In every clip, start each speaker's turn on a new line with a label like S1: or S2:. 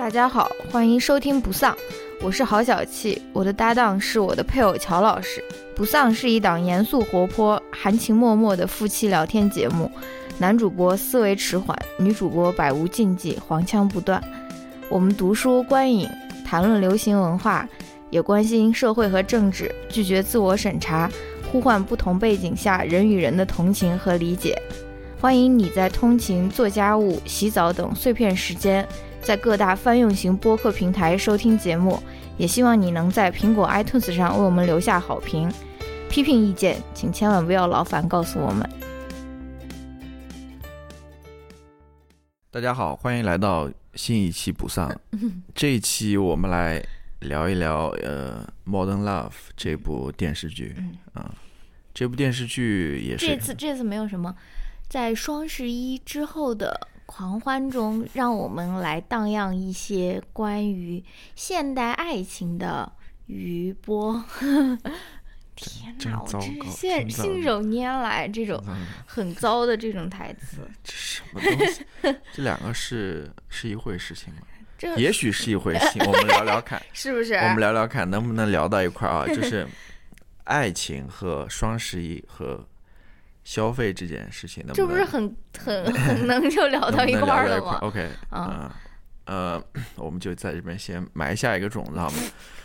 S1: 大家好，欢迎收听不丧，我是郝小气，我的搭档是我的配偶乔老师。不丧是一档严肃活泼、含情脉脉的夫妻聊天节目，男主播思维迟缓，女主播百无禁忌，黄腔不断。我们读书观影，谈论流行文化，也关心社会和政治，拒绝自我审查，呼唤不同背景下人与人的同情和理解。欢迎你在通勤、做家务、洗澡等碎片时间，在各大泛用型播客平台收听节目。也希望你能在苹果 iTunes 上为我们留下好评。批评意见，请千万不要劳烦告诉我们。
S2: 大家好，欢迎来到新一期不丧。这一期我们来聊一聊呃《Modern Love》这部电视剧。啊，这部电视剧也是
S1: 这次这次没有什么，在双十一之后的狂欢中，让我们来荡漾一些关于现代爱情的余波。天哪，我真是信信手拈来这种很糟的这种台词。
S2: 这什么东西？这两个是是一回事情吗？也许是一回事情。我们聊聊看，
S1: 是不是？
S2: 我们聊聊看，能不能聊到一块儿啊？就是爱情和双十一和消费这件事情，
S1: 这不是很很很能就聊到一块儿了吗
S2: ？OK，啊，呃，我们就在这边先埋下一个种子，好吗？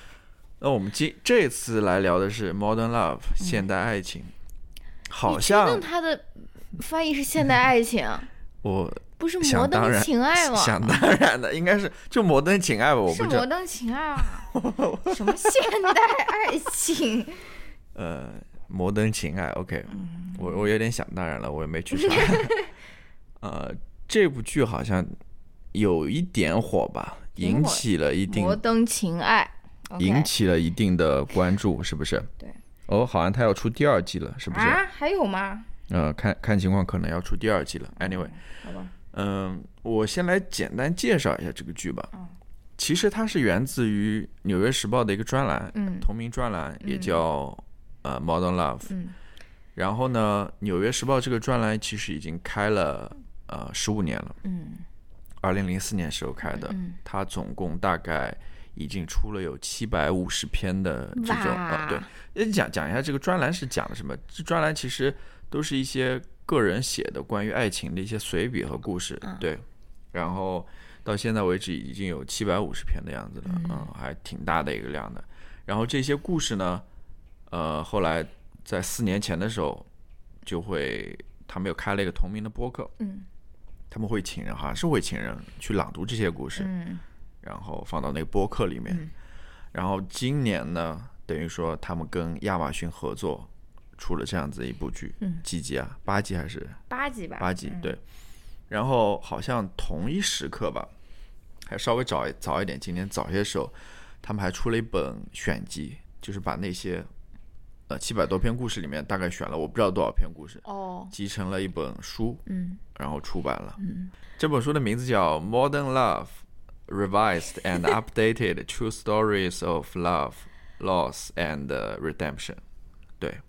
S2: 那我们今这次来聊的是 Modern Love 现代爱情，好像
S1: 它的翻译是现代爱情，
S2: 我
S1: 不是摩登情爱吗？
S2: 想当然的，应该是就摩登情爱吧？我不
S1: 是摩登情爱啊，什么现代爱情？
S2: 呃，摩登情爱，OK，我我有点想当然了，我也没去查。呃，这部剧好像有一点火吧，引起了一定
S1: 摩登情爱。
S2: 引起了一定的关注，是不是？
S1: 对。
S2: 哦，好像他要出第二季了，是不是？
S1: 啊，还有吗？
S2: 呃，看看情况，可能要出第二季了。Anyway，
S1: 好吧。
S2: 嗯，我先来简单介绍一下这个剧吧。嗯。其实它是源自于《纽约时报》的一个专栏，
S1: 嗯，
S2: 同名专栏，也叫呃《Modern Love》。
S1: 嗯。
S2: 然后呢，《纽约时报》这个专栏其实已经开了呃十五年了。
S1: 嗯。
S2: 二零零四年时候开的。嗯。它总共大概。已经出了有七百五十篇的这种啊，对，讲讲一下这个专栏是讲的什么？这专栏其实都是一些个人写的关于爱情的一些随笔和故事，对。然后到现在为止已经有七百五十篇的样子了，嗯，还挺大的一个量的。然后这些故事呢，呃，后来在四年前的时候，就会他们又开了一个同名的播客，
S1: 嗯，
S2: 他们会请人，好像是会请人去朗读这些故事，
S1: 嗯。
S2: 然后放到那个播客里面，然后今年呢，等于说他们跟亚马逊合作出了这样子一部剧，几集啊？八集还是
S1: 八集吧？
S2: 八集对。然后好像同一时刻吧，还稍微早早一点，今年早些时候，他们还出了一本选集，就是把那些呃七百多篇故事里面大概选了我不知道多少篇故事
S1: 哦，
S2: 集成了一本书，
S1: 嗯，
S2: 然后出版了，
S1: 嗯，
S2: 这本书的名字叫《Modern Love》。Revised and updated true stories of love, loss and redemption。对，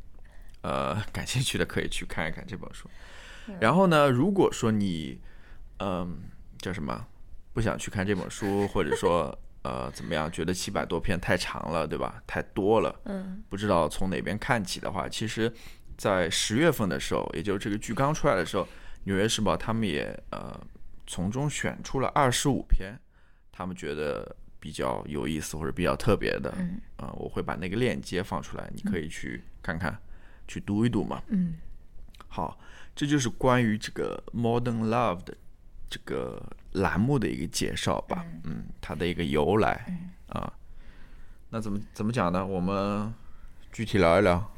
S2: 呃，感兴趣的可以去看一看这本书。然后呢，如果说你，嗯，叫什么，不想去看这本书，或者说呃怎么样，觉得七百多篇太长了，对吧？太多了，
S1: 嗯，
S2: 不知道从哪边看起的话，其实，在十月份的时候，也就是这个剧刚出来的时候，《纽约时报》他们也呃从中选出了二十五篇。他们觉得比较有意思或者比较特别的，
S1: 嗯，
S2: 啊，我会把那个链接放出来，你可以去看看，去读一读嘛。
S1: 嗯，
S2: 好，这就是关于这个 Modern Love 的这个栏目的一个介绍吧。嗯，它的一个由来啊，那怎么怎么讲呢？我们具体聊一聊。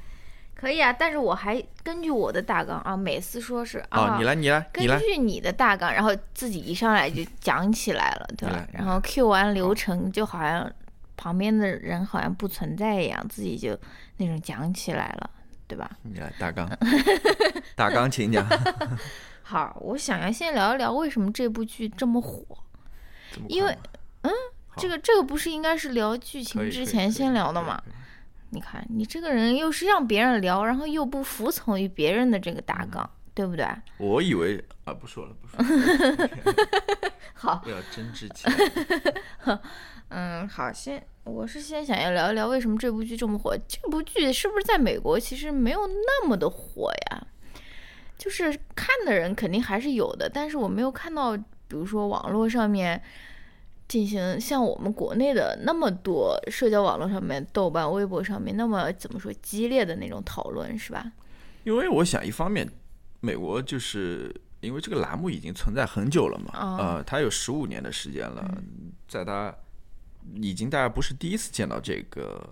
S1: 可以啊，但是我还根据我的大纲啊，每次说是啊，
S2: 你来你来，
S1: 根据你的大纲，然后自己一上来就讲起来了，对吧？然后 Q 完流程，就好像旁边的人好像不存在一样，自己就那种讲起来了，对吧？
S2: 你来大纲，大纲请讲。
S1: 好，我想要先聊一聊为什么这部剧这么火，因为嗯，这个这个不是应该是聊剧情之前先聊的吗？你看，你这个人又是让别人聊，然后又不服从于别人的这个大纲，对不对？
S2: 我以为啊，不说了，不说了。
S1: 好，
S2: 要真挚情。
S1: 嗯，好，先我是先想要聊一聊为什么这部剧这么火。这部剧是不是在美国其实没有那么的火呀？就是看的人肯定还是有的，但是我没有看到，比如说网络上面进行像我们国内的那么多社交网络上面、豆瓣、微博上面那么怎么说激烈的那种讨论，是吧？
S2: 因为我想，一方面，美国就是因为这个栏目已经存在很久了嘛，呃，它有十五年的时间了，在它已经大家不是第一次见到这个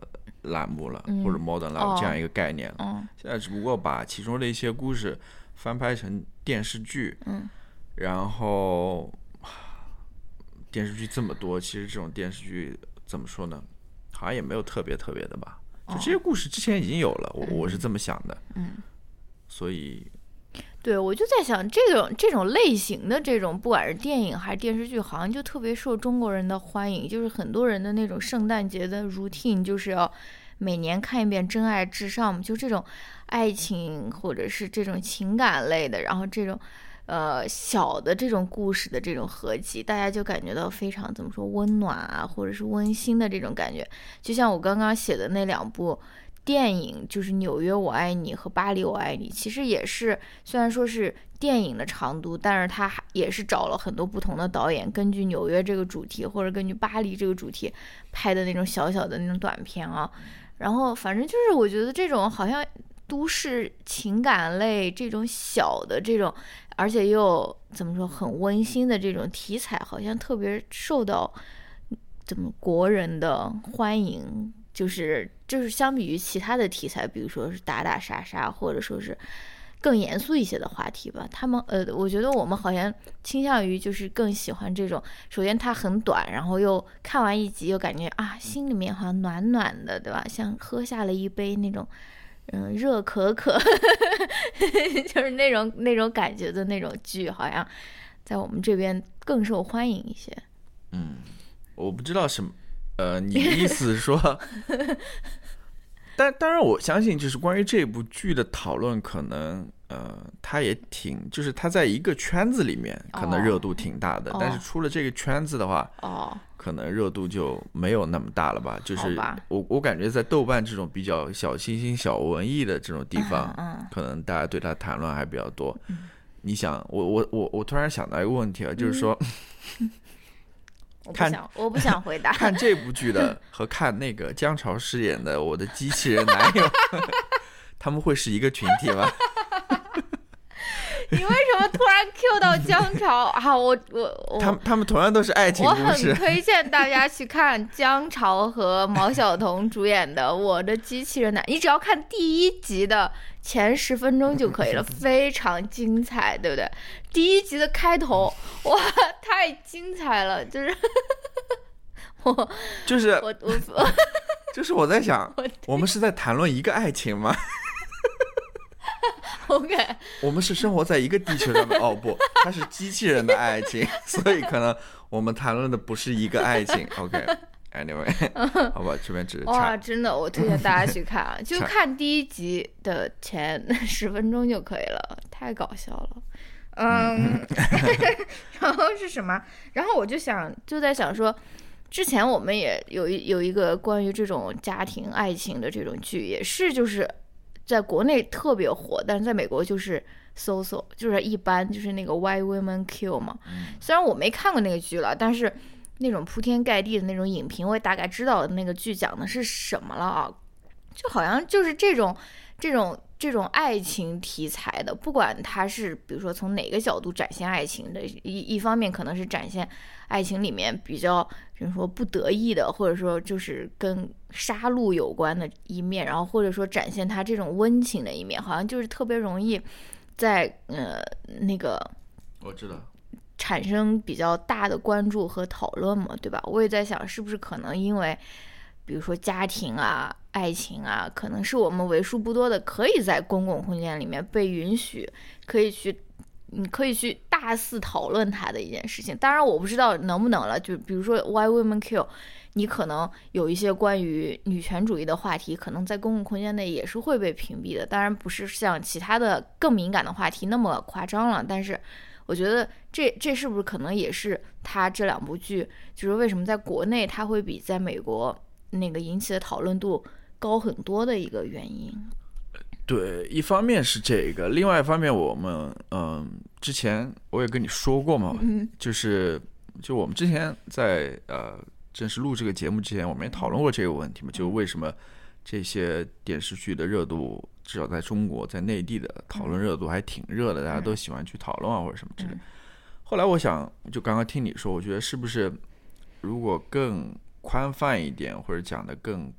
S2: 栏目了，或者 Modern Love 这样一个概念了，现在只不过把其中的一些故事。翻拍成电视剧，
S1: 嗯，
S2: 然后电视剧这么多，其实这种电视剧怎么说呢？好像也没有特别特别的吧。就这些故事之前已经有了，我我是这么想的，
S1: 嗯。
S2: 所以，
S1: 对我就在想，这种这种类型的这种，不管是电影还是电视剧，好像就特别受中国人的欢迎。就是很多人的那种圣诞节的 routine，就是要每年看一遍《真爱至上》，就这种。爱情或者是这种情感类的，然后这种，呃，小的这种故事的这种合集，大家就感觉到非常怎么说温暖啊，或者是温馨的这种感觉。就像我刚刚写的那两部电影，就是《纽约我爱你》和《巴黎我爱你》，其实也是虽然说是电影的长度，但是它也是找了很多不同的导演，根据纽约这个主题或者根据巴黎这个主题拍的那种小小的那种短片啊。然后反正就是我觉得这种好像。都市情感类这种小的这种，而且又怎么说很温馨的这种题材，好像特别受到怎么国人的欢迎。就是就是相比于其他的题材，比如说是打打杀杀，或者说是更严肃一些的话题吧。他们呃，我觉得我们好像倾向于就是更喜欢这种，首先它很短，然后又看完一集又感觉啊，心里面好像暖暖的，对吧？像喝下了一杯那种。嗯，热可可，就是那种那种感觉的那种剧，好像在我们这边更受欢迎一些。
S2: 嗯，我不知道什么，呃，你的意思是说，但当然我相信，就是关于这部剧的讨论，可能呃，它也挺，就是它在一个圈子里面可能热度挺大的，但是出了这个圈子的话，
S1: 哦。
S2: 可能热度就没有那么大了吧？就是我我感觉在豆瓣这种比较小清新、小文艺的这种地方，可能大家对他谈论还比较多。你想，我我我我突然想到一个问题啊，就是说，看
S1: 我不想回答，
S2: 看这部剧的 和看那个姜潮饰演的我的机器人男友，他们会是一个群体吗？
S1: 你为什么突然 Q 到姜潮啊？我我
S2: 他们他们同样都是爱情。
S1: 我很推荐大家去看姜潮和毛晓彤主演的《我的机器人男》，你只要看第一集的前十分钟就可以了，非常精彩，对不对？第一集的开头，哇，太精彩了，就是 我
S2: 就是
S1: 我我
S2: 就是我在想，我们是在谈论一个爱情吗
S1: OK，
S2: 我们是生活在一个地球上的哦不，它是机器人的爱情，所以可能我们谈论的不是一个爱情。OK，Anyway，好吧，这边只是
S1: 哇，真的，我推荐大家去看啊，就看第一集的前十分钟就可以了，太搞笑了。嗯，然后是什么？然后我就想，就在想说，之前我们也有一有一个关于这种家庭爱情的这种剧，也是就是。在国内特别火，但是在美国就是 so so，就是一般，就是那个 Why Women Kill 嘛。虽然我没看过那个剧了，但是那种铺天盖地的那种影评，我也大概知道那个剧讲的是什么了啊。就好像就是这种这种这种爱情题材的，不管它是比如说从哪个角度展现爱情的，一一方面可能是展现爱情里面比较。比如说不得意的，或者说就是跟杀戮有关的一面，然后或者说展现他这种温情的一面，好像就是特别容易在呃那个
S2: 我知道
S1: 产生比较大的关注和讨论嘛，对吧？我也在想，是不是可能因为比如说家庭啊、爱情啊，可能是我们为数不多的可以在公共空间里面被允许可以去你可以去大肆讨论它的一件事情。当然，我不知道能不能了。就比如说 Why Women Kill，你可能有一些关于女权主义的话题，可能在公共空间内也是会被屏蔽的。当然，不是像其他的更敏感的话题那么夸张了。但是，我觉得这这是不是可能也是他这两部剧，就是为什么在国内它会比在美国那个引起的讨论度高很多的一个原因？
S2: 对，一方面是这个，另外一方面，我们嗯，之前我也跟你说过嘛，就是就我们之前在呃正式录这个节目之前，我们也讨论过这个问题嘛，就为什么这些电视剧的热度，至少在中国，在内地的讨论热度还挺热的，大家都喜欢去讨论啊或者什么之类。后来我想，就刚刚听你说，我觉得是不是如果更宽泛一点，或者讲的更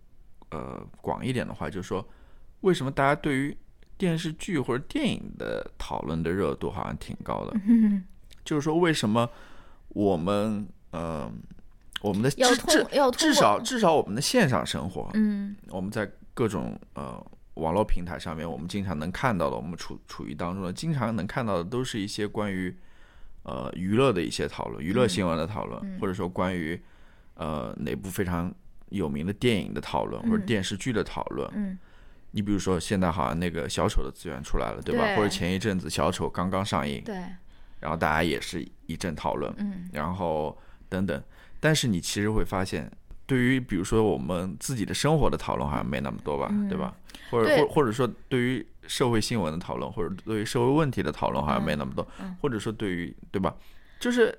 S2: 呃广一点的话，就是说。为什么大家对于电视剧或者电影的讨论的热度好像挺高的？就是说，为什么我们呃，我们的至至至少至少我们的线上生活，
S1: 嗯，
S2: 我们在各种呃网络平台上面，我们经常能看到的，我们处处于当中的，经常能看到的，都是一些关于呃娱乐的一些讨论，娱乐新闻的讨论，或者说关于呃哪部非常有名的电影的讨论，或者电视剧的讨论，
S1: 嗯。
S2: 你比如说，现在好像那个小丑的资源出来了，对吧？或者前一阵子小丑刚刚上映，
S1: 对，
S2: 然后大家也是一阵讨论，
S1: 嗯，
S2: 然后等等。但是你其实会发现，对于比如说我们自己的生活的讨论好像没那么多吧，对吧？或者或或者说对于社会新闻的讨论，或者对于社会问题的讨论好像没那么多，或者说对于对吧？就是，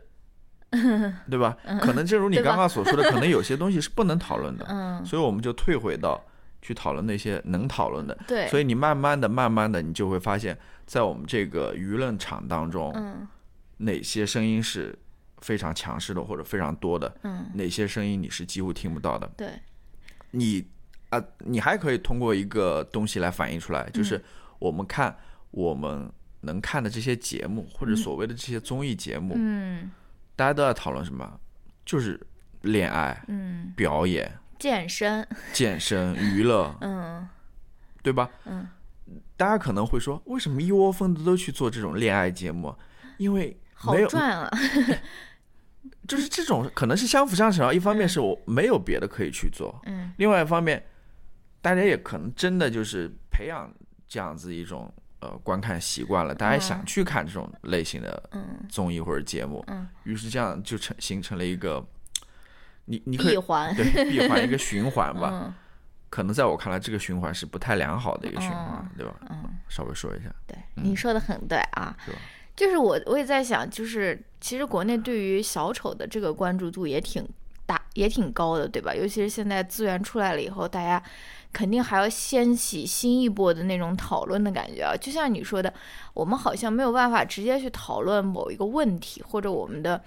S2: 对吧？可能正如你刚刚所说的，可能有些东西是不能讨论的，
S1: 嗯，
S2: 所以我们就退回到。去讨论那些能讨论的，
S1: 对，
S2: 所以你慢慢的、慢慢的，你就会发现，在我们这个舆论场当中，
S1: 嗯，
S2: 哪些声音是非常强势的或者非常多的，
S1: 嗯，
S2: 哪些声音你是几乎听不到的，
S1: 对，
S2: 你啊，你还可以通过一个东西来反映出来，就是我们看我们能看的这些节目或者所谓的这些综艺节目，
S1: 嗯，
S2: 大家都在讨论什么？就是恋爱，
S1: 嗯，
S2: 表演。
S1: 健身、
S2: 健身、娱乐，
S1: 嗯，
S2: 对吧？
S1: 嗯，
S2: 大家可能会说，为什么一窝蜂的都去做这种恋爱节目？因为
S1: 好赚啊，
S2: 就是这种可能是相辅相成啊。一方面是我没有别的可以去做，
S1: 嗯，
S2: 另外一方面，大家也可能真的就是培养这样子一种呃观看习惯了，大家想去看这种类型的综艺或者节目，
S1: 嗯，
S2: 于是这样就成形成了一个。你你
S1: 闭环。
S2: 对闭环一个循环吧，可能在我看来，这个循环是不太良好的一个循环，对吧？
S1: 嗯，
S2: 稍微说一下。
S1: 对，你说的很对啊，就是我我也在想，就是其实国内对于小丑的这个关注度也挺大，也挺高的，对吧？尤其是现在资源出来了以后，大家肯定还要掀起新一波的那种讨论的感觉啊。就像你说的，我们好像没有办法直接去讨论某一个问题，或者我们的。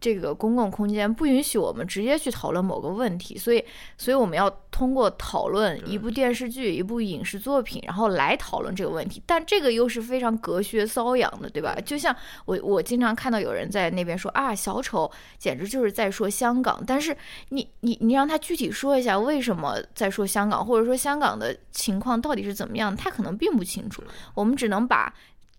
S1: 这个公共空间不允许我们直接去讨论某个问题，所以，所以我们要通过讨论一部电视剧、一部影视作品，然后来讨论这个问题。但这个又是非常隔靴搔痒的，对吧？就像我，我经常看到有人在那边说啊，小丑简直就是在说香港。但是你，你，你让他具体说一下为什么在说香港，或者说香港的情况到底是怎么样，他可能并不清楚。我们只能把。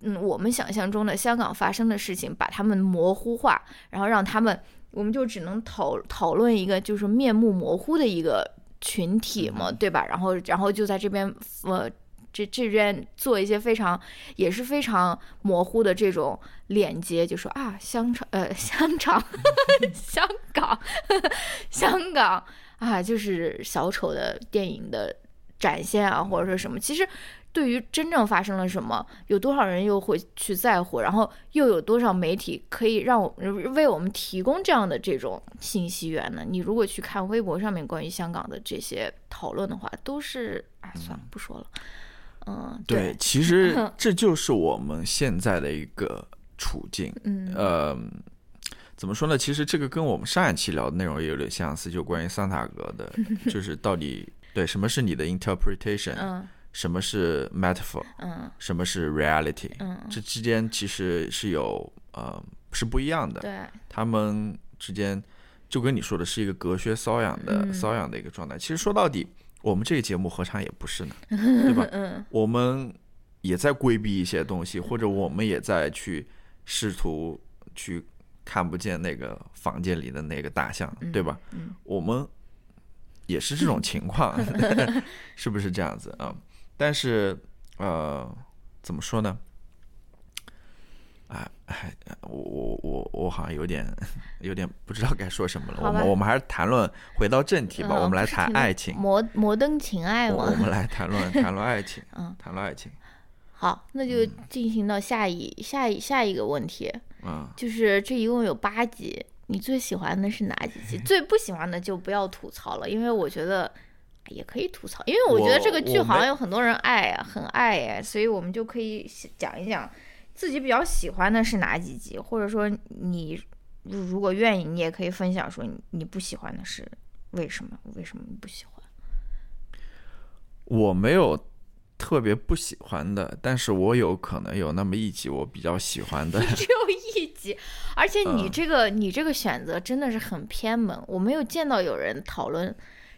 S1: 嗯，我们想象中的香港发生的事情，把他们模糊化，然后让他们，我们就只能讨讨论一个就是面目模糊的一个群体嘛，对吧？然后，然后就在这边，呃，这这边做一些非常也是非常模糊的这种链接，就说啊，香肠，呃，香肠，香港，香港啊，就是小丑的电影的展现啊，或者说什么，其实。对于真正发生了什么，有多少人又会去在乎？然后又有多少媒体可以让我为我们提供这样的这种信息源呢？你如果去看微博上面关于香港的这些讨论的话，都是哎，算了，不说了。嗯，
S2: 对，其实 这就是我们现在的一个处境。
S1: 嗯，
S2: 呃，怎么说呢？其实这个跟我们上一期聊的内容也有点相似，就关于桑塔格的，就是到底对什么是你的 interpretation？
S1: 嗯。
S2: 什么是 metaphor？
S1: 嗯，
S2: 什么是 reality？
S1: 嗯，
S2: 这之间其实是有呃是不一样的。
S1: 对，
S2: 他们之间就跟你说的是一个隔靴搔痒的搔痒的一个状态。其实说到底，我们这个节目何尝也不是呢？对吧？
S1: 嗯，
S2: 我们也在规避一些东西，或者我们也在去试图去看不见那个房间里的那个大象，对吧？我们也是这种情况，是不是这样子啊？但是呃，怎么说呢？哎哎，我我我我好像有点有点不知道该说什么了。我们我们还是谈论回到正题吧。我们来谈爱情，
S1: 摩摩登情爱嘛。
S2: 我们来谈论谈论爱情，嗯，谈论爱情。
S1: 好，那就进行到下一下一下一个问题。嗯，就是这一共有八集，你最喜欢的是哪几集？最不喜欢的就不要吐槽了，因为我觉得也可以吐槽，因为我觉得这个剧好像有很多人爱啊，很爱哎，所以我们就可以讲一讲。自己比较喜欢的是哪几集，或者说你如果愿意，你也可以分享说你不喜欢的是为什么？为什么你不喜欢？
S2: 我没有特别不喜欢的，但是我有可能有那么一集我比较喜欢的。
S1: 只有一集，而且你这个你这个选择真的是很偏门，我没有见到有人讨论。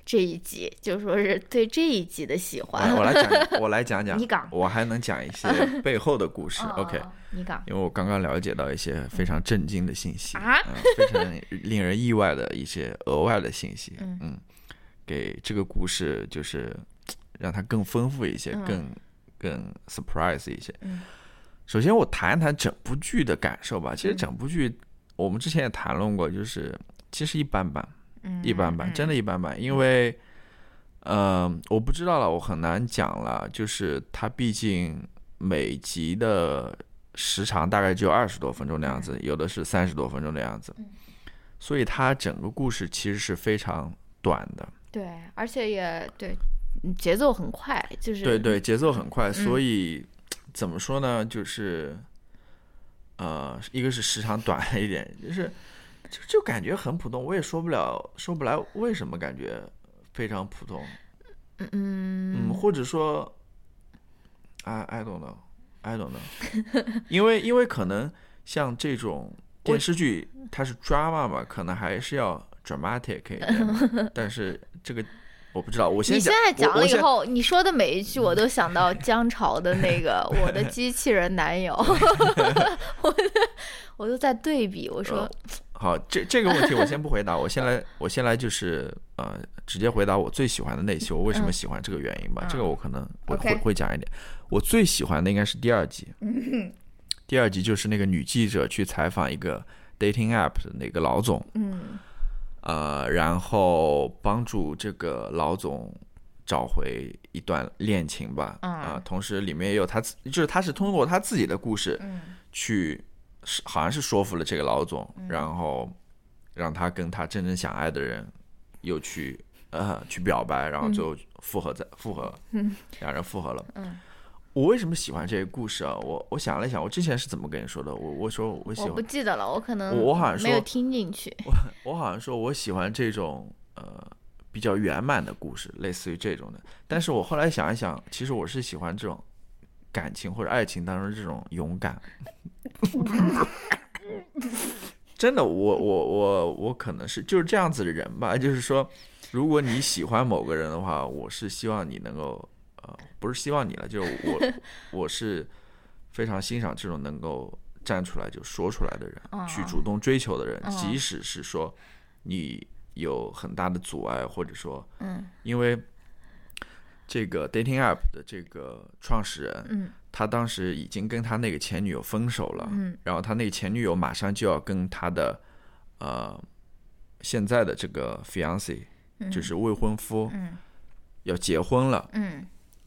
S1: 这一集就说是对这一集的喜欢，
S2: 我来讲，我来讲讲，
S1: 你讲，
S2: 我还能讲一些 背后的故事。OK，
S1: 你讲，
S2: 因为我刚刚了解到一些非常震惊的信息啊，非常令人意外的一些额外的信息，嗯，给这个故事就是让它更丰富一些，更更 surprise 一些。首先我谈一谈整部剧的感受吧。其实整部剧我们之前也谈论过，就是其实一般般。一般般，真的一般般，因为，嗯，我不知道了，我很难讲了。就是它毕竟每集的时长大概只有二十多分钟的样子，有的是三十多分钟的样子，所以它整个故事其实是非常短的。
S1: 对，而且也对，节奏很快，就是
S2: 对对，节奏很快，所以怎么说呢？就是，呃，一个是时长短了一点，就是。就就感觉很普通，我也说不了说不来为什么感觉非常普通，
S1: 嗯嗯
S2: 或者说，I I don't know I don't know，因为因为可能像这种电视剧它是 drama 嘛，可能还是要 dramatic 一点，但是这个我不知道，我
S1: 你现在讲了以后，你说的每一句我都想到姜潮的那个 我的机器人男友，我我都在对比，我说。
S2: 好，这这个问题我先不回答，我先来，我先来就是呃，直接回答我最喜欢的那期，我为什么喜欢这个原因吧。这个我可能会会会讲一点。我最喜欢的应该是第二集，第二集就是那个女记者去采访一个 dating app 的那个老总，
S1: 嗯，
S2: 呃，然后帮助这个老总找回一段恋情吧，啊，同时里面也有他自，就是他是通过他自己的故事去。是，好像是说服了这个老总，然后让他跟他真正想爱的人又去呃去表白，然后最后复合在复合，两人复合了。
S1: 嗯，
S2: 我为什么喜欢这个故事啊？我我想了想，我之前是怎么跟你说的？我我说我喜欢，
S1: 我不记得了，我可能
S2: 我好像
S1: 没有听进去。
S2: 我我好像说我喜欢这种呃比较圆满的故事，类似于这种的。但是我后来想一想，其实我是喜欢这种。感情或者爱情当中这种勇敢，真的，我我我我可能是就是这样子的人吧。就是说，如果你喜欢某个人的话，我是希望你能够呃，不是希望你了，就是我 我是非常欣赏这种能够站出来就说出来的人，去主动追求的人，即使是说你有很大的阻碍，或者说，
S1: 嗯，
S2: 因为。这个 dating app 的这个创始人，
S1: 嗯，
S2: 他当时已经跟他那个前女友分手了，
S1: 嗯，
S2: 然后他那个前女友马上就要跟他的呃现在的这个 fiance，就是未婚夫，
S1: 嗯，
S2: 要结婚了，
S1: 嗯，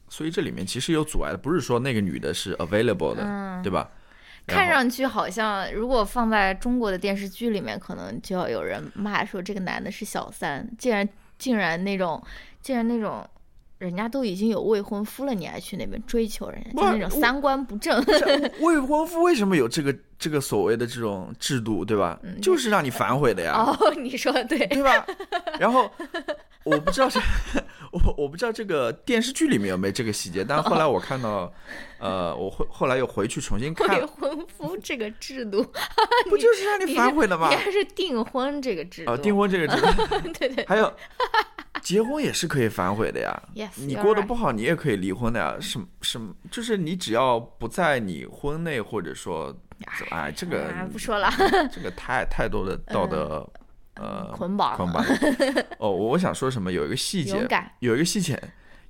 S2: 所以这里面其实有阻碍的，不是说那个女的是 available 的，对吧？
S1: 看上去好像如果放在中国的电视剧里面，可能就要有人骂说这个男的是小三，竟然竟然那种竟然那种。人家都已经有未婚夫了，你还去那边追求人家，就那种三观不正。
S2: 未婚夫为什么有这个这个所谓的这种制度，对吧？就是让你反悔的呀。
S1: 哦，你说的对，
S2: 对吧？然后我不知道是，我我不知道这个电视剧里面有没有这个细节，但后来我看到，呃，我后后来又回去重新看
S1: 未婚夫 这个制度，
S2: 不就是让你反悔的吗？
S1: 你还是订婚这个制度？
S2: 哦，订婚这个制度，
S1: 对对，
S2: 还有。结婚也是可以反悔的呀，你过得不好，你也可以离婚的呀。什什就是你只要不在你婚内或者说哎，这个
S1: 不说了，
S2: 这个太太多的道德呃
S1: 捆绑
S2: 捆绑。哦，我想说什么？有一个细节，有一个细节，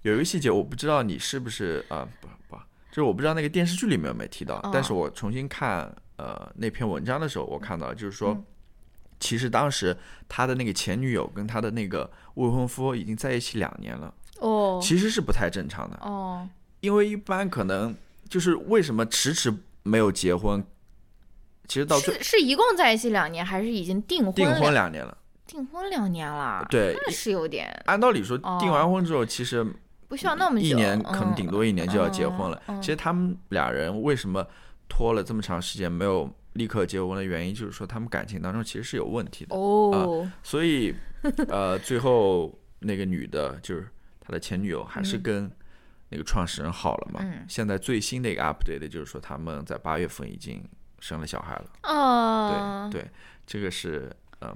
S2: 有一个细节，我不知道你是不是啊？不不，就是我不知道那个电视剧里面有没有提到，但是我重新看呃那篇文章的时候，我看到就是说，其实当时他的那个前女友跟他的那个未婚夫已经在一起两年了。
S1: 哦，
S2: 其实是不太正常的。
S1: 哦，
S2: 因为一般可能就是为什么迟迟没有结婚？其实到
S1: 是是一共在一起两年，还是已经订婚？
S2: 订婚两年了。
S1: 订婚两年了，
S2: 对，
S1: 那是有点。
S2: 按道理说，订完婚之后，其实
S1: 不需要那么久，
S2: 一年可能顶多一年就要结婚了。其实他们俩人为什么拖了这么长时间没有立刻结婚的原因，就是说他们感情当中其实是有问题的。
S1: 哦，
S2: 所以呃，最后那个女的就是。他的前女友还是跟那个创始人好了嘛？现在最新的一个 update 就是说他们在八月份已经生了小孩了。
S1: 哦，
S2: 对对，这个是嗯，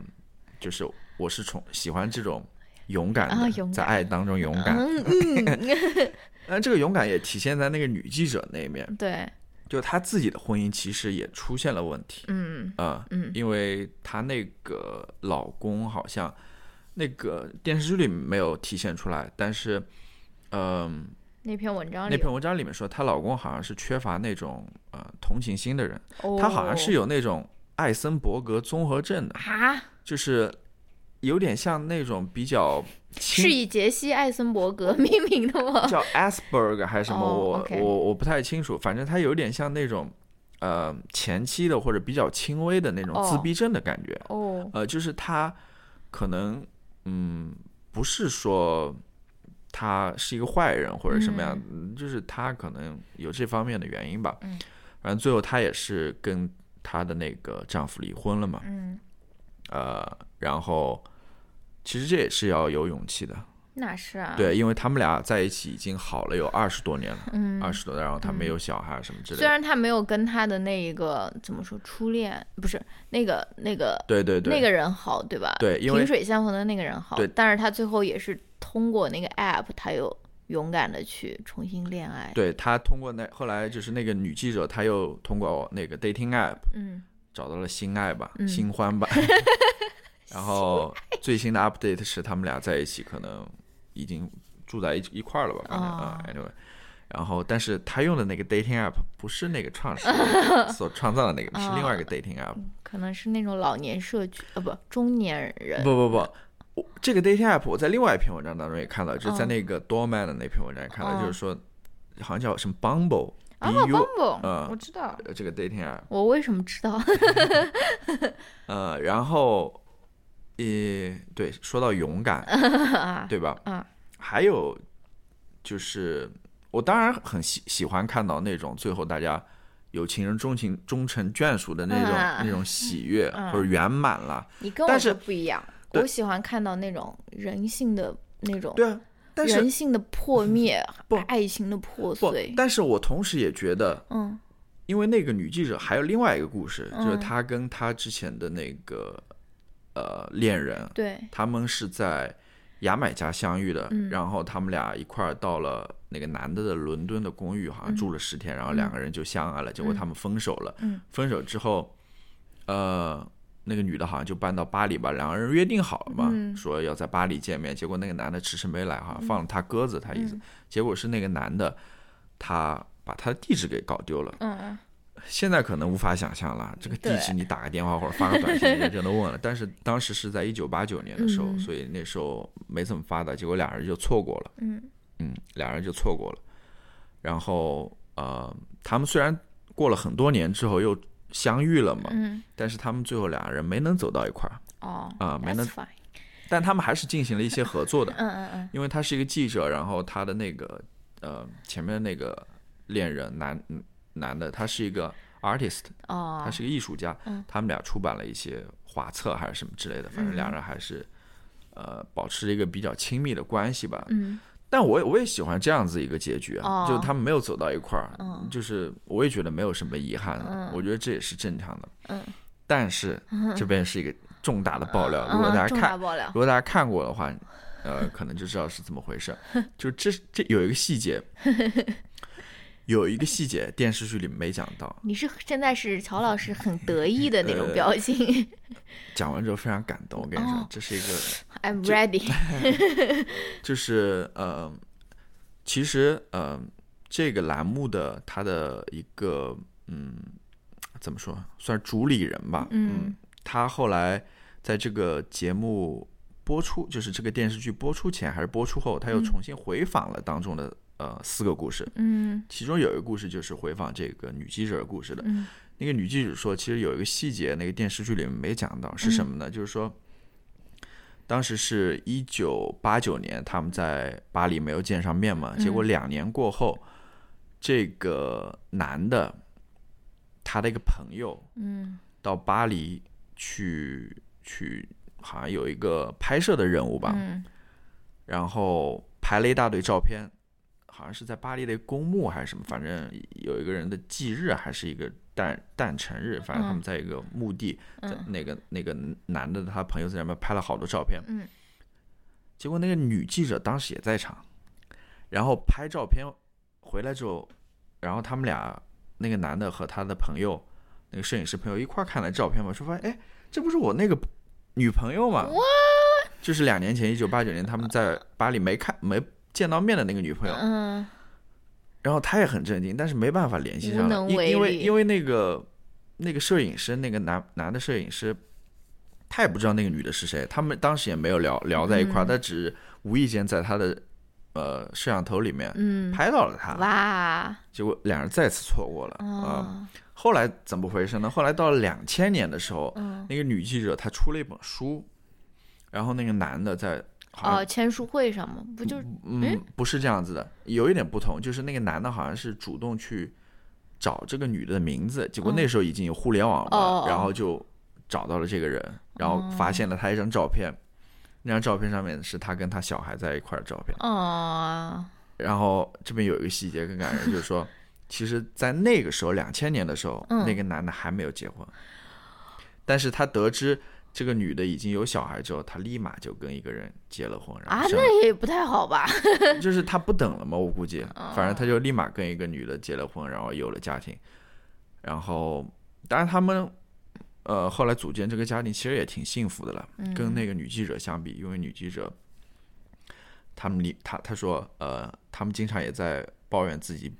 S2: 就是我是从喜欢这种勇敢的，在爱当中勇敢。
S1: 嗯，
S2: 那这个勇敢也体现在那个女记者那面。
S1: 对，
S2: 就她自己的婚姻其实也出现了问题。
S1: 嗯
S2: 啊
S1: 嗯，
S2: 因为她那个老公好像。那个电视剧里没有体现出来，但是，嗯，
S1: 那篇文章
S2: 那篇文章里面说，她老公好像是缺乏那种呃同情心的人，他好像是有那种艾森伯格综合症的
S1: 啊，
S2: 就是有点像那种比较
S1: 是以杰西·艾森伯格 命名的吗？
S2: 叫 Asperger 还是什么？我我我不太清楚，反正他有点像那种呃前期的或者比较轻微的那种自闭症的感觉
S1: 哦，
S2: 呃，就是他可能。嗯，不是说他是一个坏人或者什么样，就是他可能有这方面的原因吧。
S1: 嗯，
S2: 反正最后她也是跟她的那个丈夫离婚了嘛。
S1: 嗯，
S2: 呃，然后其实这也是要有勇气的。
S1: 那是啊，
S2: 对，因为他们俩在一起已经好了有二十多年了，
S1: 嗯，
S2: 二十多，然后他没有小孩什么之类的。
S1: 虽然他没有跟他的那一个怎么说初恋，不是那个那个，
S2: 对对对，
S1: 那个人好，对吧？
S2: 对，因为
S1: 萍水相逢的那个人好，
S2: 对，
S1: 但是他最后也是通过那个 app，他又勇敢的去重新恋爱。
S2: 对他通过那后来就是那个女记者，她又通过那个 dating app，
S1: 嗯，
S2: 找到了新爱吧，新欢吧。然后最新的 update 是他们俩在一起，可能。已经住在一一块儿了吧？反正啊，anyway，然后但是他用的那个 dating app 不是那个创始人所创造的那个，是另外一个 dating app，
S1: 可能是那种老年社区啊，不，中年人。
S2: 不不不，这个 dating app 我在另外一篇文章当中也看到，就是在那个 Doorman 的那篇文章也看到，就是说好像叫什么 Bumble，
S1: 啊，Bumble，嗯，我知道
S2: 这个 dating app，
S1: 我为什么知道？
S2: 呃，然后。呃，对，说到勇敢，对吧？
S1: 嗯，
S2: 还有就是，我当然很喜喜欢看到那种最后大家有情人终情终成眷属的那种那种喜悦或者圆满了。
S1: 你跟我是不一样，我喜欢看到那种人性的那种
S2: 对啊，但是
S1: 人性的破 灭，
S2: 不
S1: 爱情的破碎。
S2: 但是我同时也觉得，
S1: 嗯，
S2: 因为那个女记者还有另外一个故事，就是她跟她之前的那个。呃，恋人，
S1: 对，
S2: 他们是在牙买加相遇的，然后他们俩一块儿到了那个男的的伦敦的公寓，好像住了十天，然后两个人就相爱了。结果他们分手了，分手之后，呃，那个女的好像就搬到巴黎吧，两个人约定好了嘛，说要在巴黎见面。结果那个男的迟迟没来，哈，放了他鸽子，他意思。结果是那个男的，他把他的地址给搞丢了。
S1: 嗯嗯。
S2: 现在可能无法想象了，这个地址你打个电话或者发个短信，人家就能问了。但是当时是在一九八九年的时候，所以那时候没怎么发达，结果俩人就错过了。
S1: 嗯
S2: 嗯，俩人就错过了。然后呃，他们虽然过了很多年之后又相遇了嘛，
S1: 嗯，
S2: 但是他们最后俩人没能走到一块儿。
S1: 哦
S2: 啊，没能。但他们还是进行了一些合作的。
S1: 嗯嗯嗯。
S2: 因为他是一个记者，然后他的那个呃前面那个恋人男嗯。男的，他是一个 artist，
S1: 哦，
S2: 他是个艺术家，他们俩出版了一些画册还是什么之类的，反正两人还是呃保持了一个比较亲密的关系吧。
S1: 嗯，
S2: 但我我也喜欢这样子一个结局啊，就他们没有走到一块儿，就是我也觉得没有什么遗憾，我觉得这也是正常的。
S1: 嗯，
S2: 但是 这边是一个重大的爆料，如果大家看，如果大家看过的话，呃，可能就知道是怎么回事。就这这有一个细节。有一个细节电视剧里没讲到。
S1: 你是现在是乔老师很得意的那种表情。
S2: 讲完之后非常感动，我跟你说，这是一个。
S1: I'm ready。
S2: 就是呃，其实呃，这个栏目的他的一个嗯，怎么说，算是主理人吧。嗯。他后来在这个节目播出，就是这个电视剧播出前还是播出后，他又重新回访了当中的呃四个故事。
S1: 嗯。
S2: 其中有一个故事就是回访这个女记者的故事的。
S1: 嗯。
S2: 那个女记者说，其实有一个细节，那个电视剧里面没讲到，是什么呢？就是说，当时是一九八九年，他们在巴黎没有见上面嘛。结果两年过后，这个男的他的一个朋友，
S1: 嗯，
S2: 到巴黎去去，好像有一个拍摄的任务吧。
S1: 嗯。
S2: 然后拍了一大堆照片，好像是在巴黎的公墓还是什么，反正有一个人的忌日还是一个。诞诞辰日，反正他们在一个墓地，在那个那个男的他朋友在那边拍了好多照片。
S1: 嗯，
S2: 结果那个女记者当时也在场，然后拍照片回来之后，然后他们俩那个男的和他的朋友，那个摄影师朋友一块看了照片嘛，说发现哎，这不是我那个女朋友吗？
S1: 哇！
S2: 就是两年前一九八九年他们在巴黎没看没见到面的那个女朋友。
S1: 嗯。
S2: 然后他也很震惊，但是没办法联系上了，因因为因为那个那个摄影师，那个男男的摄影师，他也不知道那个女的是谁，他们当时也没有聊聊在一块儿，他只是无意间在他的呃摄像头里面拍到了她，
S1: 哇！
S2: 结果两人再次错过了啊！后来怎么回事呢？后来到了两千年的时候，那个女记者她出了一本书，然后那个男的在。
S1: 哦，签书会上吗？不就
S2: 嗯，不是这样子的，有一点不同，就是那个男的好像是主动去找这个女的名字，结果那时候已经有互联网了，然后就找到了这个人，然后发现了他一张照片，那张照片上面是他跟他小孩在一块的照片。
S1: 哦，
S2: 然后这边有一个细节更感人，就是说，其实，在那个时候，两千年的时候，那个男的还没有结婚，但是他得知。这个女的已经有小孩之后，她立马就跟一个人结了婚。
S1: 啊，那也不太好吧？
S2: 就是她不等了嘛，我估计。反正她就立马跟一个女的结了婚，然后有了家庭。然后，当然他们，呃，后来组建这个家庭其实也挺幸福的了。跟那个女记者相比，因为女记者，他们离她她说，呃，他们经常也在抱怨自己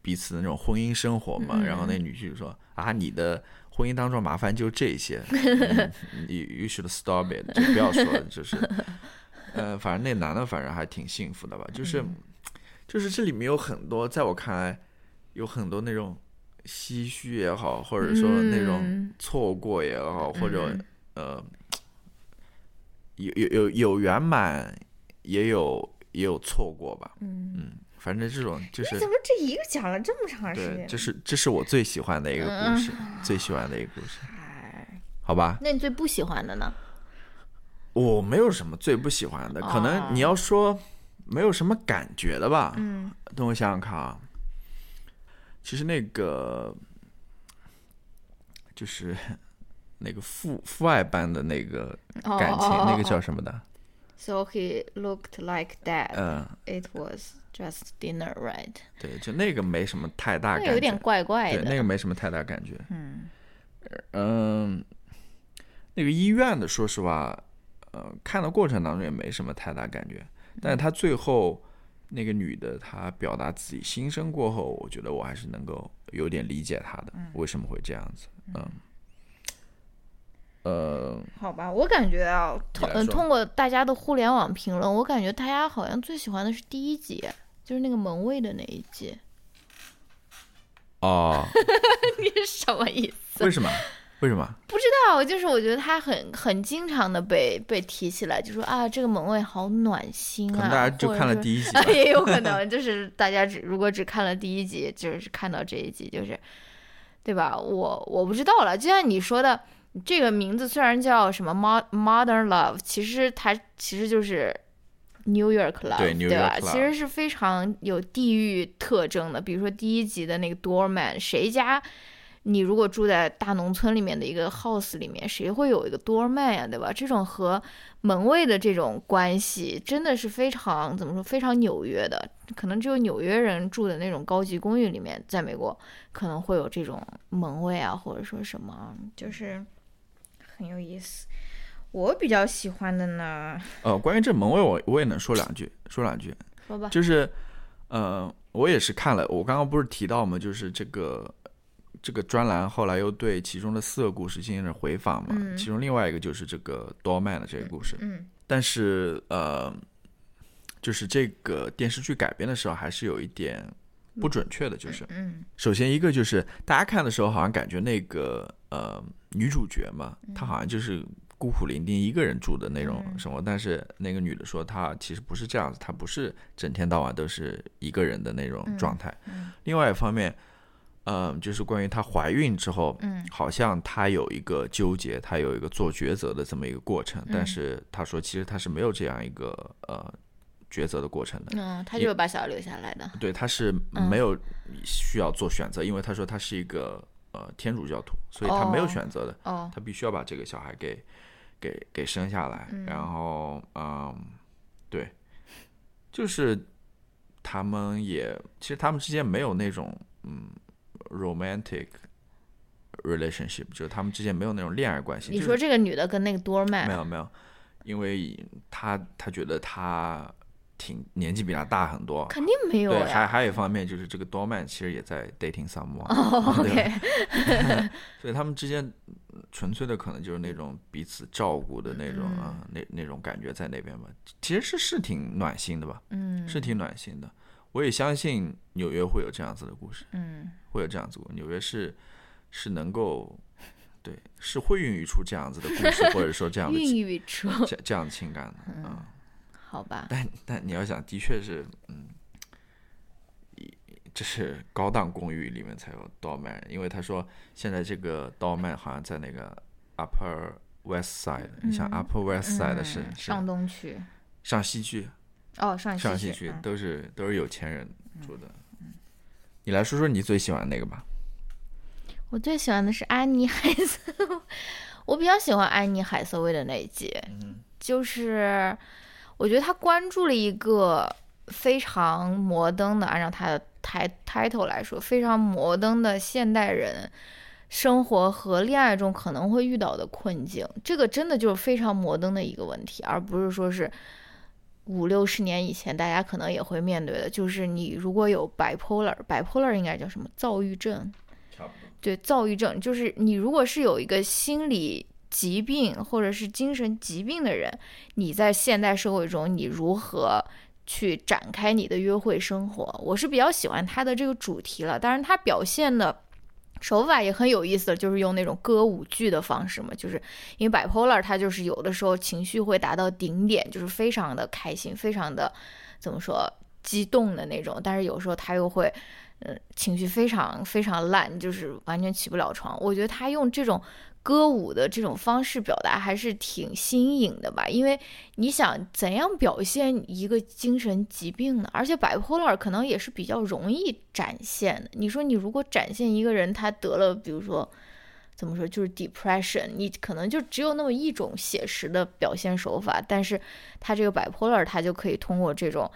S2: 彼此的那种婚姻生活嘛。然后那女记者说：“啊，你的。”婚姻当中麻烦就这些，you,，you should stop it，就不要说了，就是，呃，反正那男的反正还挺幸福的吧，就是，就是这里面有很多，在我看来，有很多那种唏嘘也好，或者说那种错过也好，或者呃，有有有有圆满，也有也有错过吧，嗯。反正这种就是，
S1: 你怎么这一个讲了这么长时间？
S2: 这是这是我最喜欢的一个故事，最喜欢的一个故事。好吧。
S1: 那你最不喜欢的呢？
S2: 我没有什么最不喜欢的，可能你要说没有什么感觉的吧。
S1: 嗯。
S2: 等我想想看啊，其实那个就是 那个父父爱般的那个感情，那个叫什么的
S1: ？So he looked like that. 嗯，It was. Just dinner, right？
S2: 对，就那个没什么太大感觉，
S1: 有点怪怪
S2: 的。对，那个没什么太大感觉。
S1: 嗯
S2: 嗯，那个医院的，说实话，呃，看的过程当中也没什么太大感觉。但是他最后那个女的，她表达自己心声过后，我觉得我还是能够有点理解她的，为什么会这样子。嗯。呃，
S1: 好吧，我感觉啊，通通过大家的互联网评论，我感觉大家好像最喜欢的是第一集。就是那个门卫的那一集，
S2: 哦，
S1: 你是什么意思？
S2: 为什么？为什么？
S1: 不知道，就是我觉得他很很经常的被被提起来，就说啊，这个门卫好暖心啊。
S2: 可能大家就看了第一集，
S1: 也有可能就是大家只如果只看了第一集，就是看到这一集，就是对吧？我我不知道了。就像你说的，这个名字虽然叫什么 Modern Love，其实它其实就是。New York Love，对吧？其实是非常有地域特征的。比如说第一集的那个 Doorman，谁家你如果住在大农村里面的一个 house 里面，谁会有一个 doorman 呀，对吧？这种和门卫的这种关系真的是非常怎么说？非常纽约的，可能只有纽约人住的那种高级公寓里面，在美国可能会有这种门卫啊，或者说什么，就是很有意思。我比较喜欢的呢，
S2: 呃，关于这门卫，我我也能说两句，说两句，
S1: 说吧，
S2: 就是，呃，我也是看了，我刚刚不是提到嘛，就是这个。这个专栏后来又对其中的四个故事进行了回访嘛，其中另外一个就是这个 Doorman 的这个故事。
S1: 嗯，
S2: 但是呃，就是这个电视剧改编的时候还是有一点不准确的，就是，
S1: 嗯，
S2: 首先一个就是大家看的时候好像感觉那个呃女主角嘛，她好像就是孤苦伶仃一个人住的那种生活，但是那个女的说她其实不是这样子，她不是整天到晚都是一个人的那种状态。另外一方面。嗯，就是关于她怀孕之后，
S1: 嗯，
S2: 好像她有一个纠结，她有一个做抉择的这么一个过程。
S1: 嗯，
S2: 但是她说，其实她是没有这样一个呃抉择的过程的。
S1: 嗯，她就是把小孩留下来的。
S2: 对，她是没有需要做选择，因为她说她是一个呃天主教徒，所以她没有选择的。
S1: 哦，
S2: 她必须要把这个小孩给给给生下来。然后，嗯，对，就是他们也其实他们之间没有那种嗯。romantic relationship 就是他们之间没有那种恋爱关系。
S1: 你说这个女的跟那个 doorman
S2: 没有没有，因为他他觉得他挺年纪比他大很多，
S1: 肯定没有
S2: 对，还还有一方面就是这个 doorman 其实也在 dating someone。
S1: 哦，OK。
S2: 所以他们之间纯粹的可能就是那种彼此照顾的那种啊，那那种感觉在那边吧。其实是是挺暖心的吧，
S1: 嗯，
S2: 是挺暖心的。我也相信纽约会有这样子的故事，
S1: 嗯，
S2: 会有这样子。纽约是是能够，对，是会孕育出这样子的故事，或者说这样的
S1: 孕育出
S2: 这这样的情感的，
S1: 嗯，好吧。
S2: 但但你要想，的确是，嗯，这是高档公寓里面才有 doorman，因为他说现在这个 doorman 好像在那个 Upper West Side，你像 Upper West Side 的是
S1: 上东区，
S2: 上西区。
S1: 哦，上
S2: 上
S1: 西
S2: 区都是都是有钱人住的。你来说说你最喜欢哪个吧？
S1: 我最喜欢的是安妮海瑟，我比较喜欢安妮海瑟薇的那一集，就是我觉得他关注了一个非常摩登的，按照他的 title 来说，非常摩登的现代人生活和恋爱中可能会遇到的困境。这个真的就是非常摩登的一个问题，而不是说是。五六十年以前，大家可能也会面对的，就是你如果有 bipolar，bipolar 应该叫什么？躁郁症。对，躁郁症就是你如果是有一个心理疾病或者是精神疾病的人，你在现代社会中，你如何去展开你的约会生活？我是比较喜欢他的这个主题了，当然他表现的。手法也很有意思，就是用那种歌舞剧的方式嘛，就是因为 bipolar 他就是有的时候情绪会达到顶点，就是非常的开心，非常的怎么说激动的那种，但是有时候他又会，嗯，情绪非常非常烂，就是完全起不了床。我觉得他用这种。歌舞的这种方式表达还是挺新颖的吧？因为你想怎样表现一个精神疾病呢？而且 bipolar 可能也是比较容易展现的。你说你如果展现一个人他得了，比如说怎么说，就是 depression，你可能就只有那么一种写实的表现手法。但是他这个 bipolar，他就可以通过这种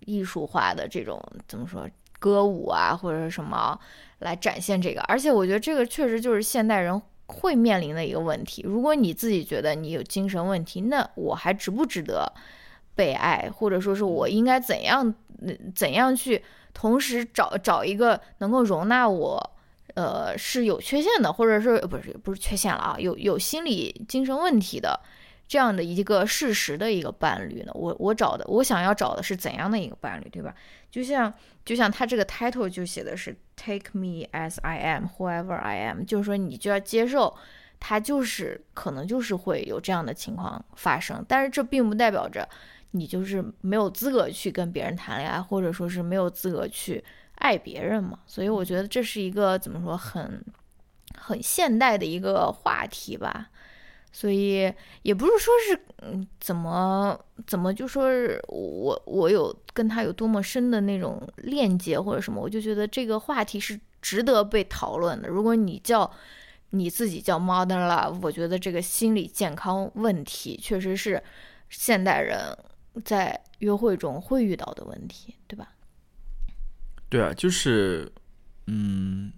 S1: 艺术化的这种怎么说歌舞啊，或者什么来展现这个。而且我觉得这个确实就是现代人。会面临的一个问题，如果你自己觉得你有精神问题，那我还值不值得被爱，或者说是我应该怎样怎样去同时找找一个能够容纳我，呃，是有缺陷的，或者是不是不是缺陷了啊，有有心理精神问题的这样的一个事实的一个伴侣呢？我我找的我想要找的是怎样的一个伴侣，对吧？就像就像他这个 title 就写的是 Take me as I am, whoever I am，就是说你就要接受他就是可能就是会有这样的情况发生，但是这并不代表着你就是没有资格去跟别人谈恋爱，或者说是没有资格去爱别人嘛。所以我觉得这是一个怎么说很很现代的一个话题吧。所以也不是说是嗯怎么怎么就说是我我有跟他有多么深的那种链接或者什么，我就觉得这个话题是值得被讨论的。如果你叫你自己叫 modern love，我觉得这个心理健康问题确实是现代人在约会中会遇到的问题，对吧？
S2: 对啊，就是，嗯，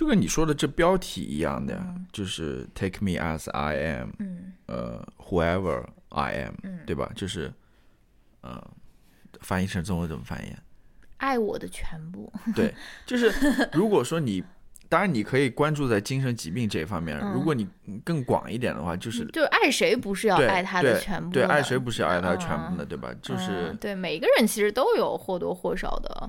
S2: 就跟你说的这标题一样的，就是 take me as I am，
S1: 嗯，
S2: 呃，whoever I am，对吧？就是，呃，翻译成中文怎么翻译？
S1: 爱我的全部。
S2: 对，就是如果说你。当然，你可以关注在精神疾病这一方面。如果你更广一点的话，就是
S1: 就爱谁不是要爱他的全部？
S2: 对，爱谁不是要爱他的全部的，对吧？就是
S1: 对每个人其实都有或多或少的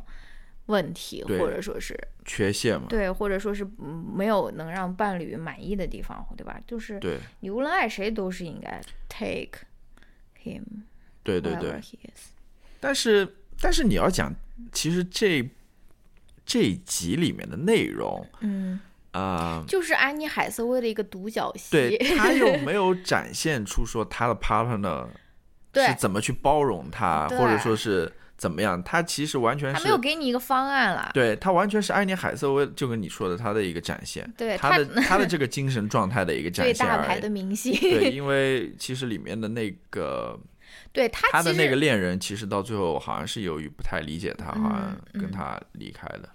S1: 问题，或者说是
S2: 缺陷嘛？
S1: 对，或者说是没有能让伴侣满意的地方，对吧？就是
S2: 对
S1: 你无论爱谁，都是应该 take him。
S2: 对对对。但是但是你要讲，其实这。这一集里面的内容，
S1: 嗯
S2: 啊，
S1: 就是安妮海瑟薇的一个独角戏。
S2: 对他又没有展现出说她的 partner 是怎么去包容她，或者说是怎么样？他其实完全是
S1: 没有给你一个方案了。
S2: 对他完全是安妮海瑟薇，就跟你说的他的一个展现，
S1: 对
S2: 他的他的这个精神状态的一个展现。
S1: 最大牌的明星。
S2: 对，因为其实里面的那个。
S1: 对他，
S2: 他的那个恋人其实到最后好像是由于不太理解他，好像跟他离开的。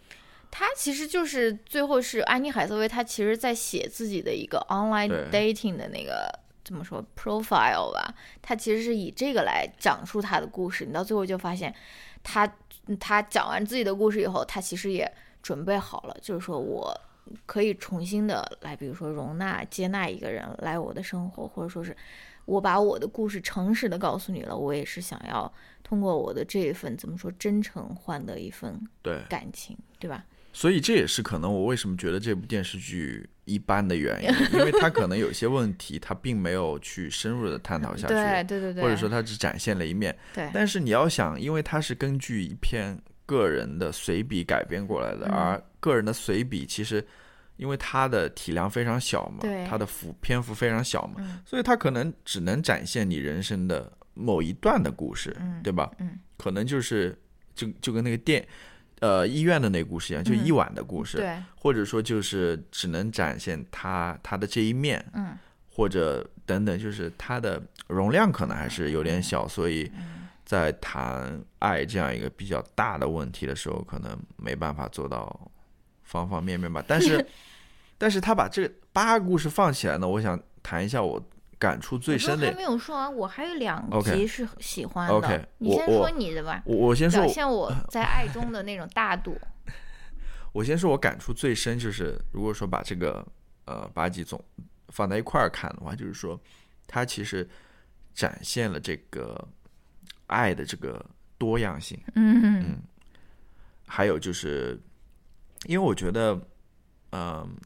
S1: 他其实就是最后是安妮海瑟薇，她其实在写自己的一个 online dating 的那个怎么说 profile 吧。他其实是以这个来讲述他的故事。你到最后就发现，他他讲完自己的故事以后，他其实也准备好了，就是说我可以重新的来，比如说容纳接纳一个人来我的生活，或者说是。我把我的故事诚实的告诉你了，我也是想要通过我的这一份怎么说真诚换得一份
S2: 对
S1: 感情，对吧？
S2: 所以这也是可能我为什么觉得这部电视剧一般的原因，因为他可能有些问题，他并没有去深入的探讨下去，
S1: 对对对对，
S2: 或者说他只展现了一面，
S1: 对。
S2: 但是你要想，因为他是根据一篇个人的随笔改编过来的，而个人的随笔其实。因为它的体量非常小嘛，它的幅篇幅非常小嘛，所以它可能只能展现你人生的某一段的故事，对吧？
S1: 嗯，
S2: 可能就是就就跟那个电，呃，医院的那个故事一样，就一晚的故事，
S1: 对，
S2: 或者说就是只能展现他他的这一面，
S1: 嗯，
S2: 或者等等，就是它的容量可能还是有点小，所以在谈爱这样一个比较大的问题的时候，可能没办法做到。方方面面吧，但是，但是他把这八个故事放起来呢，我想谈一下我感触最深的。
S1: 还没有说完，我还有两集是喜欢的。你先说你的吧。
S2: 我我先说，
S1: 表现我在 爱中的那种大度。
S2: 我先说，我感触最深就是，如果说把这个呃八集总放在一块儿看的话，就是说，它其实展现了这个爱的这个多样性。
S1: 嗯
S2: 嗯，还有就是。因为我觉得，嗯，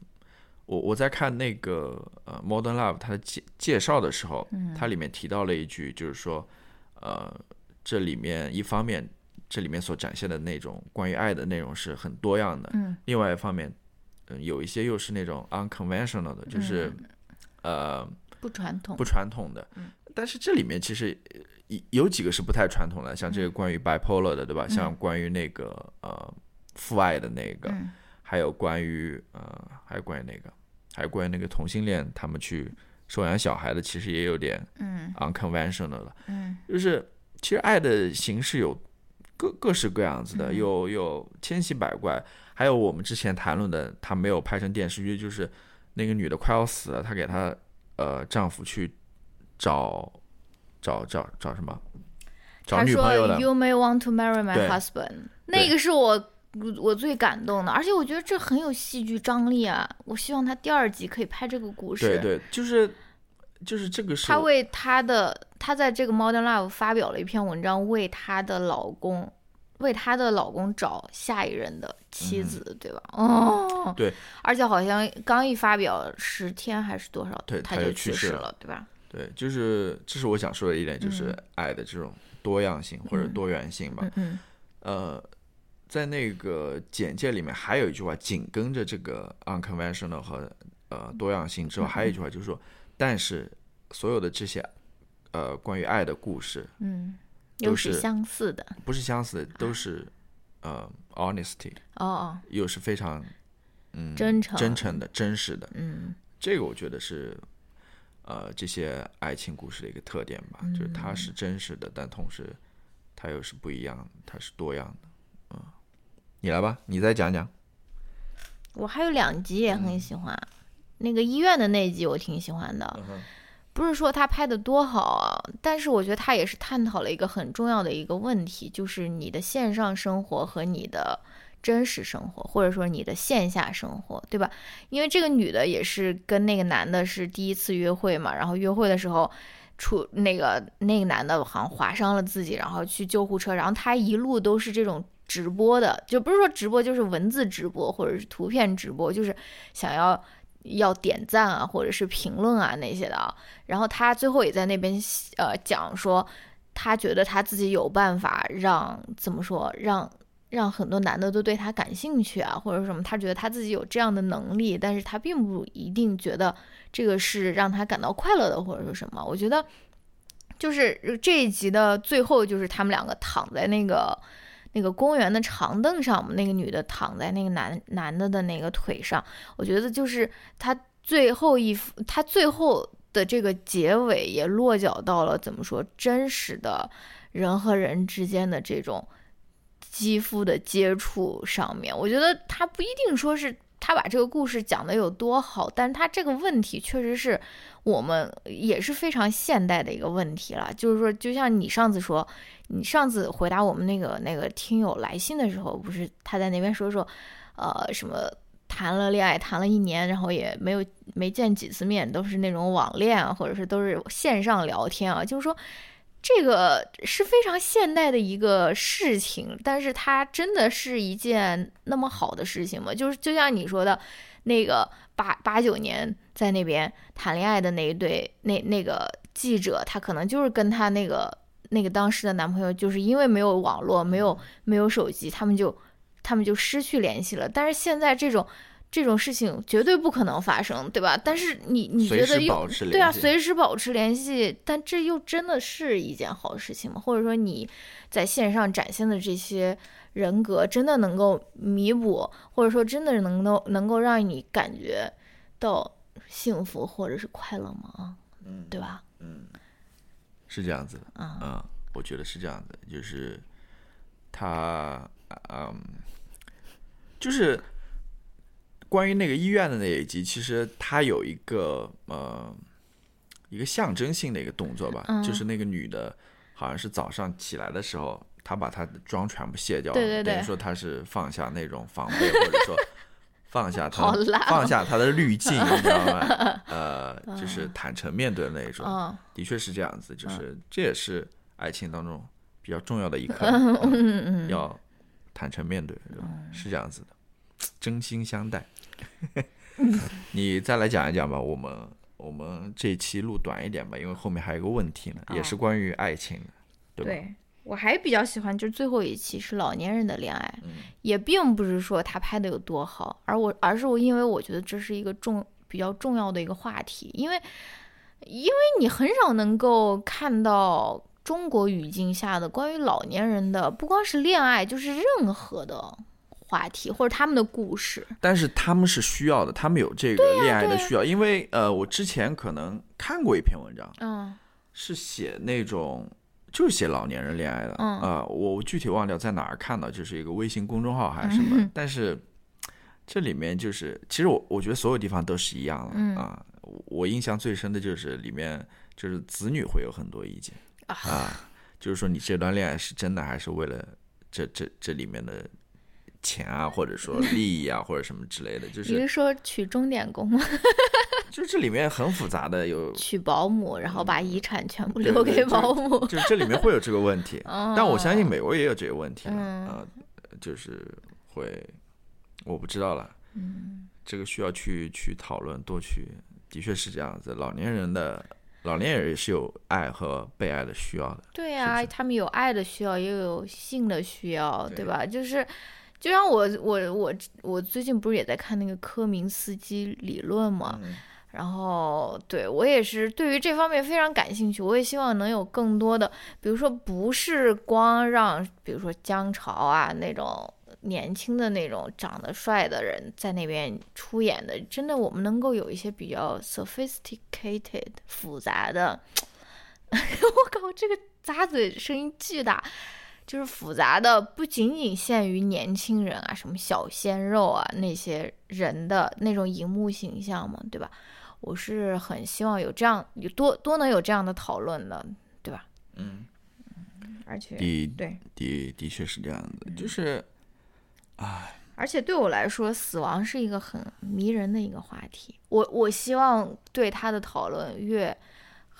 S2: 我我在看那个呃《Modern Love》它的介介绍的时候，它里面提到了一句，就是说，呃，这里面一方面，这里面所展现的那种关于爱的内容是很多样的，
S1: 嗯，
S2: 另外一方面，嗯，有一些又是那种 unconventional 的，就是呃
S1: 不传统
S2: 不传统的，但是这里面其实有几个是不太传统的，像这个关于 bipolar 的，对吧？像关于那个呃。父爱的那个，还有关于呃，还有关于那个，还有关于那个同性恋，他们去收养小孩的，其实也有点
S1: 嗯
S2: unconventional 了。
S1: 嗯，
S2: 就是其实爱的形式有各各式各样子的，有有千奇百怪。还有我们之前谈论的，他没有拍成电视剧，就是那个女的快要死了，她给她呃丈夫去找找找找什么？找女朋友的。
S1: You may want to marry my husband。那个是我。我我最感动的，而且我觉得这很有戏剧张力啊！我希望他第二集可以拍这个故事。
S2: 对对，就是就是这个是。
S1: 他为他的他在这个 Modern Love 发表了一篇文章，为他的老公为他的老公找下一任的妻子，对吧？哦，
S2: 对。
S1: 而且好像刚一发表十天还是多少，
S2: 对，
S1: 他就
S2: 去
S1: 世了，对吧？
S2: 对，就是这是我想说的一点，就是爱的这种多样性或者多元性吧。
S1: 嗯。
S2: 呃。在那个简介里面还有一句话，紧跟着这个 unconventional 和呃多样性之后，还有一句话就是说，但是所有的这些呃关于爱的故事，
S1: 嗯，
S2: 都
S1: 是相似的，
S2: 不是相似的，都是呃 honesty，
S1: 哦哦，
S2: 又是非常嗯，
S1: 真诚、
S2: 真诚的、真实的，
S1: 嗯，
S2: 这个我觉得是，呃，这些爱情故事的一个特点吧，就是它是真实的，但同时它又是不一样的，它是多样的。嗯，你来吧，你再讲讲。
S1: 我还有两集也很喜欢，那个医院的那集我挺喜欢的。不是说他拍的多好啊，但是我觉得他也是探讨了一个很重要的一个问题，就是你的线上生活和你的真实生活，或者说你的线下生活，对吧？因为这个女的也是跟那个男的是第一次约会嘛，然后约会的时候出那个那个男的好像划伤了自己，然后去救护车，然后他一路都是这种直播的，就不是说直播，就是文字直播或者是图片直播，就是想要。要点赞啊，或者是评论啊那些的啊，然后他最后也在那边呃讲说，他觉得他自己有办法让怎么说让让很多男的都对他感兴趣啊，或者什么，他觉得他自己有这样的能力，但是他并不一定觉得这个是让他感到快乐的，或者说什么。我觉得就是这一集的最后，就是他们两个躺在那个。那个公园的长凳上那个女的躺在那个男男的的那个腿上，我觉得就是他最后一他最后的这个结尾也落脚到了怎么说真实的人和人之间的这种肌肤的接触上面。我觉得他不一定说是他把这个故事讲的有多好，但他这个问题确实是我们也是非常现代的一个问题了。就是说，就像你上次说。你上次回答我们那个那个听友来信的时候，不是他在那边说说，呃，什么谈了恋爱谈了一年，然后也没有没见几次面，都是那种网恋啊，或者是都是线上聊天啊，就是说这个是非常现代的一个事情，但是它真的是一件那么好的事情吗？就是就像你说的，那个八八九年在那边谈恋爱的那一对那那个记者，他可能就是跟他那个。那个当时的男朋友就是因为没有网络，没有没有手机，他们就他们就失去联系了。但是现在这种这种事情绝对不可能发生，对吧？但是你你觉得又对啊，随时保持联系，但这又真的是一件好事情吗？或者说你在线上展现的这些人格，真的能够弥补，或者说真的能够能够让你感觉到幸福或者是快乐吗？嗯，对吧？
S2: 嗯。是这样子的，嗯，我觉得是这样的，就是他，嗯，就是关于那个医院的那一集，其实他有一个呃一个象征性的一个动作吧，就是那个女的，好像是早上起来的时候，她把她的妆全部卸掉了，等于说她是放下那种防备，或者说。放下她，放下她的滤镜，你知道吗？呃，就是坦诚面对的那种，的确是这样子，就是这也是爱情当中比较重要的一课，要坦诚面对，是这样子的，真心相待。你再来讲一讲吧，我们我们这期录短一点吧，因为后面还有个问题呢，也是关于爱情的，对吧？
S1: 我还比较喜欢，就是最后一期是老年人的恋爱，也并不是说他拍的有多好，而我而是我因为我觉得这是一个重比较重要的一个话题，因为因为你很少能够看到中国语境下的关于老年人的不光是恋爱，就是任何的话题或者他们的故事。
S2: 但是他们是需要的，他们有这个恋爱的需要，因为呃，我之前可能看过一篇文章，
S1: 嗯，
S2: 是写那种。就是写老年人恋爱的，嗯啊，我具体忘掉在哪儿看到，就是一个微信公众号还是什么，但是这里面就是，其实我我觉得所有地方都是一样的啊。我印象最深的就是里面就是子女会有很多意见啊，就是说你这段恋爱是真的还是为了这这这里面的。钱啊，或者说 利益啊，或者什么之类的，就是
S1: 你是说娶钟点工吗？
S2: 就这里面很复杂的，有
S1: 娶保姆，然后把遗产全部留给保姆，
S2: 就这里面会有这个问题。但我相信美国也有这个问题啊，就是会，我不知道了。嗯，这个需要去去讨论，多去，的确是这样子。老年人的老年人也是有爱和被爱的需要的。
S1: 对呀，他们有爱的需要，也有性的需要，对吧？就是。就像我我我我最近不是也在看那个科明斯基理论嘛，然后对我也是对于这方面非常感兴趣，我也希望能有更多的，比如说不是光让比如说姜潮啊那种年轻的那种长得帅的人在那边出演的，真的我们能够有一些比较 sophisticated 复杂的，我靠，这个咂嘴声音巨大，就是复杂的不仅仅限于年轻人啊，什么小鲜肉啊那些人的那种荧幕形象嘛，对吧？我是很希望有这样有多多能有这样的讨论的，对吧？
S2: 嗯。
S1: 而且，对，
S2: 的的确是这样的，就是，唉。
S1: 而且对我来说，死亡是一个很迷人的一个话题。我我希望对他的讨论越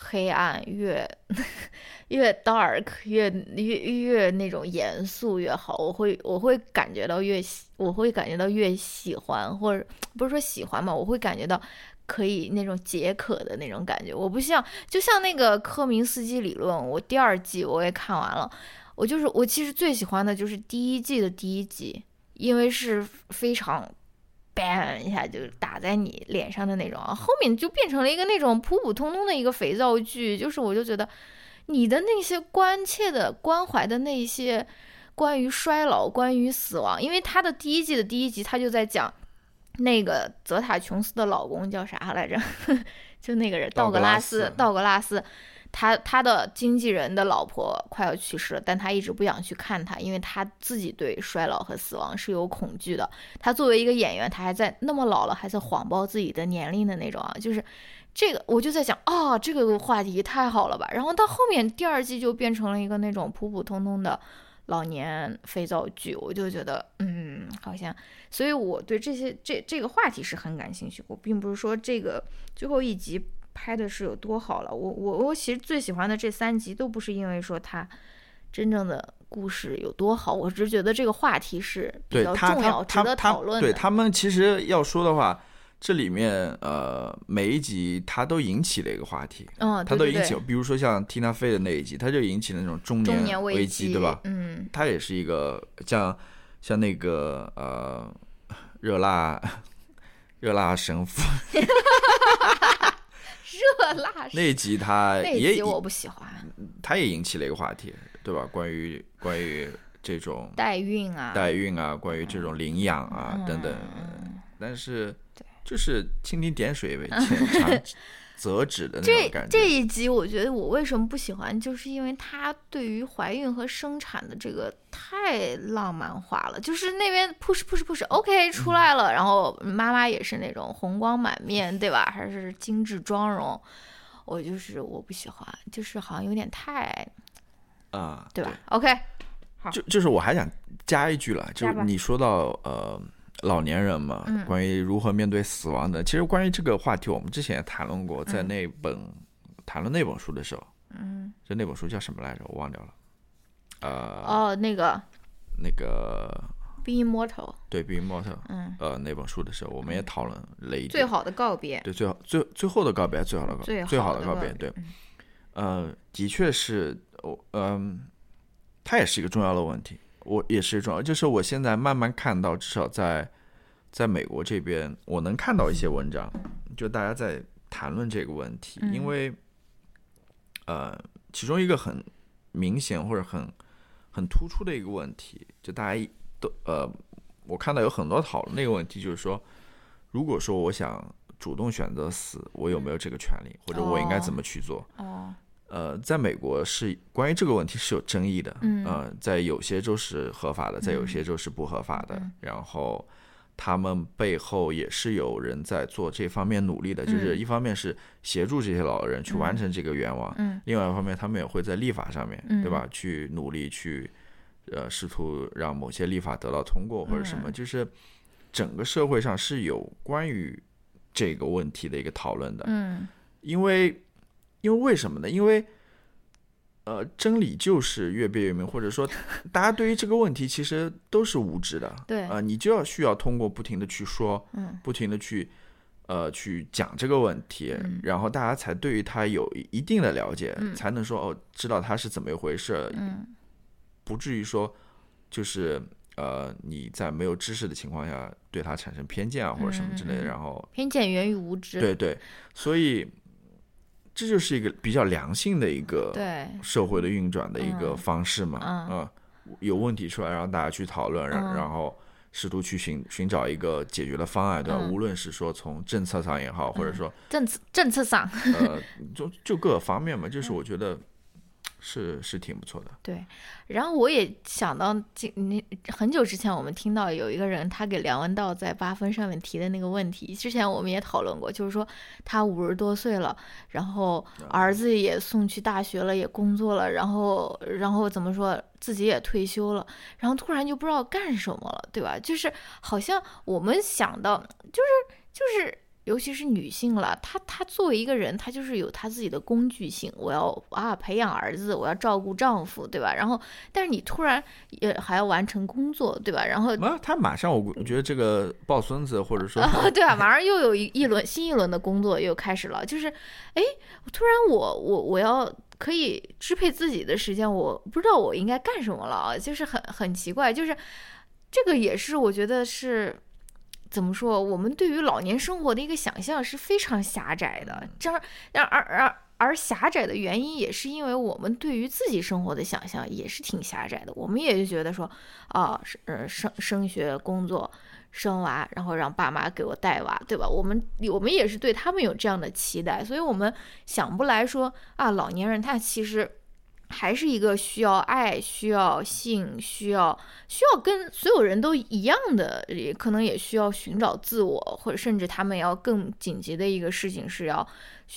S1: 黑暗越 越 dark 越越越那种严肃越好。我会我会感觉到越我会感觉到越喜欢，或者不是说喜欢嘛，我会感觉到。可以那种解渴的那种感觉，我不像，就像那个科明斯基理论，我第二季我也看完了，我就是我其实最喜欢的就是第一季的第一集，因为是非常，bang 一下就打在你脸上的那种，后面就变成了一个那种普普通通的一个肥皂剧，就是我就觉得你的那些关切的关怀的那些关于衰老、关于死亡，因为他的第一季的第一集他就在讲。那个泽塔琼斯的老公叫啥来着？就那个人，道格拉斯。道格拉斯，他他的经纪人的老婆快要去世了，但他一直不想去看他，因为他自己对衰老和死亡是有恐惧的。他作为一个演员，他还在那么老了还在谎报自己的年龄的那种啊，就是这个，我就在想啊，这个话题太好了吧。然后到后面第二季就变成了一个那种普普通通的。老年肥皂剧，我就觉得，嗯，好像，所以我对这些这这个话题是很感兴趣。我并不是说这个最后一集拍的是有多好了，我我我其实最喜欢的这三集都不是因为说它真正的故事有多好，我只是觉得这个话题是比较重要、值得讨论
S2: 的。对他们其实要说的话。这里面呃，每一集它都引起了一个话题，
S1: 嗯，
S2: 它都引起，比如说像 Tina Fey 的那一集，它就引起了那种中
S1: 年
S2: 危机，对吧？
S1: 嗯，
S2: 它也是一个像像那个呃，热辣 热辣神父，热
S1: 辣
S2: 那集他也
S1: 我不喜欢，
S2: 他也引起了一个话题，对吧？关于关于这种
S1: 代孕啊，
S2: 代孕啊，关于这种领养啊等等，但是。就是蜻蜓点水呗浅尝辄止的那种感觉。
S1: 这这一集，我觉得我为什么不喜欢，就是因为他对于怀孕和生产的这个太浪漫化了。就是那边 push push push，OK 出来了，然后妈妈也是那种红光满面，对吧？还是精致妆容，我就是我不喜欢，就是好像有点太
S2: 啊，
S1: 对吧？OK，好，
S2: 就就是我还想加一句了，就是你说到呃。老年人嘛，关于如何面对死亡的，其实关于这个话题，我们之前也谈论过，在那本谈论那本书的时候，
S1: 嗯，
S2: 就那本书叫什么来着？我忘掉了。呃，
S1: 哦，那个，
S2: 那个《
S1: Be Immortal》
S2: 对，《Be Immortal》。
S1: 嗯，
S2: 呃，那本书的时候，我们也讨论了一
S1: 最好的告别。
S2: 对，最好最最后的告别，最好的告
S1: 最
S2: 最好的
S1: 告
S2: 别。对，呃，的确是，我嗯，它也是一个重要的问题。我也是重要，就是我现在慢慢看到，至少在在美国这边，我能看到一些文章，就大家在谈论这个问题。因为，呃，其中一个很明显或者很很突出的一个问题，就大家都呃，我看到有很多讨论那个问题，就是说，如果说我想主动选择死，我有没有这个权利，或者我应该怎么去做？
S1: 哦。
S2: 呃，在美国是关于这个问题是有争议的，
S1: 嗯，
S2: 呃，在有些州是合法的，在有些州是不合法的。然后他们背后也是有人在做这方面努力的，就是一方面是协助这些老人去完成这个愿望，
S1: 嗯，
S2: 另外一方面他们也会在立法上面，对吧？去努力去呃试图让某些立法得到通过或者什么，就是整个社会上是有关于这个问题的一个讨论的，
S1: 嗯，
S2: 因为。因为为什么呢？因为，呃，真理就是越辩越明，或者说，大家对于这个问题其实都是无知的。
S1: 对
S2: 啊，你就要需要通过不停的去说，
S1: 嗯，
S2: 不停的去，呃，去讲这个问题，然后大家才对于它有一定的了解，才能说哦，知道它是怎么一回事，
S1: 嗯，
S2: 不至于说，就是呃，你在没有知识的情况下对他产生偏见啊，或者什么之类的，然后
S1: 偏见源于无知。
S2: 对对，所以。这就是一个比较良性的一个
S1: 对。
S2: 社会的运转的一个方式嘛，嗯，有问题出来，让大家去讨论，然然后试图去寻寻找一个解决的方案，对吧？无论是说从政策上也好，或者说
S1: 政策政策上，
S2: 呃，就就各个方面嘛，就是我觉得。是是挺不错的，
S1: 对。然后我也想到，今你很久之前我们听到有一个人，他给梁文道在八分上面提的那个问题，之前我们也讨论过，就是说他五十多岁了，然后儿子也送去大学了，也工作了，然后然后怎么说，自己也退休了，然后突然就不知道干什么了，对吧？就是好像我们想到，就是就是。尤其是女性了，她她作为一个人，她就是有她自己的工具性。我要啊培养儿子，我要照顾丈夫，对吧？然后，但是你突然也还要完成工作，对吧？然后，
S2: 没有，他马上，我我觉得这个抱孙子，或者说，
S1: 对啊，马上又有一一轮新一轮的工作又开始了。就是，哎，突然我我我要可以支配自己的时间，我不知道我应该干什么了啊，就是很很奇怪，就是这个也是我觉得是。怎么说？我们对于老年生活的一个想象是非常狭窄的，这样，而而而狭窄的原因也是因为我们对于自己生活的想象也是挺狭窄的。我们也就觉得说，啊，呃，升升学、工作、生娃，然后让爸妈给我带娃，对吧？我们我们也是对他们有这样的期待，所以我们想不来说啊，老年人他其实。还是一个需要爱、需要性、需要需要跟所有人都一样的，也可能也需要寻找自我，或者甚至他们要更紧急的一个事情是要，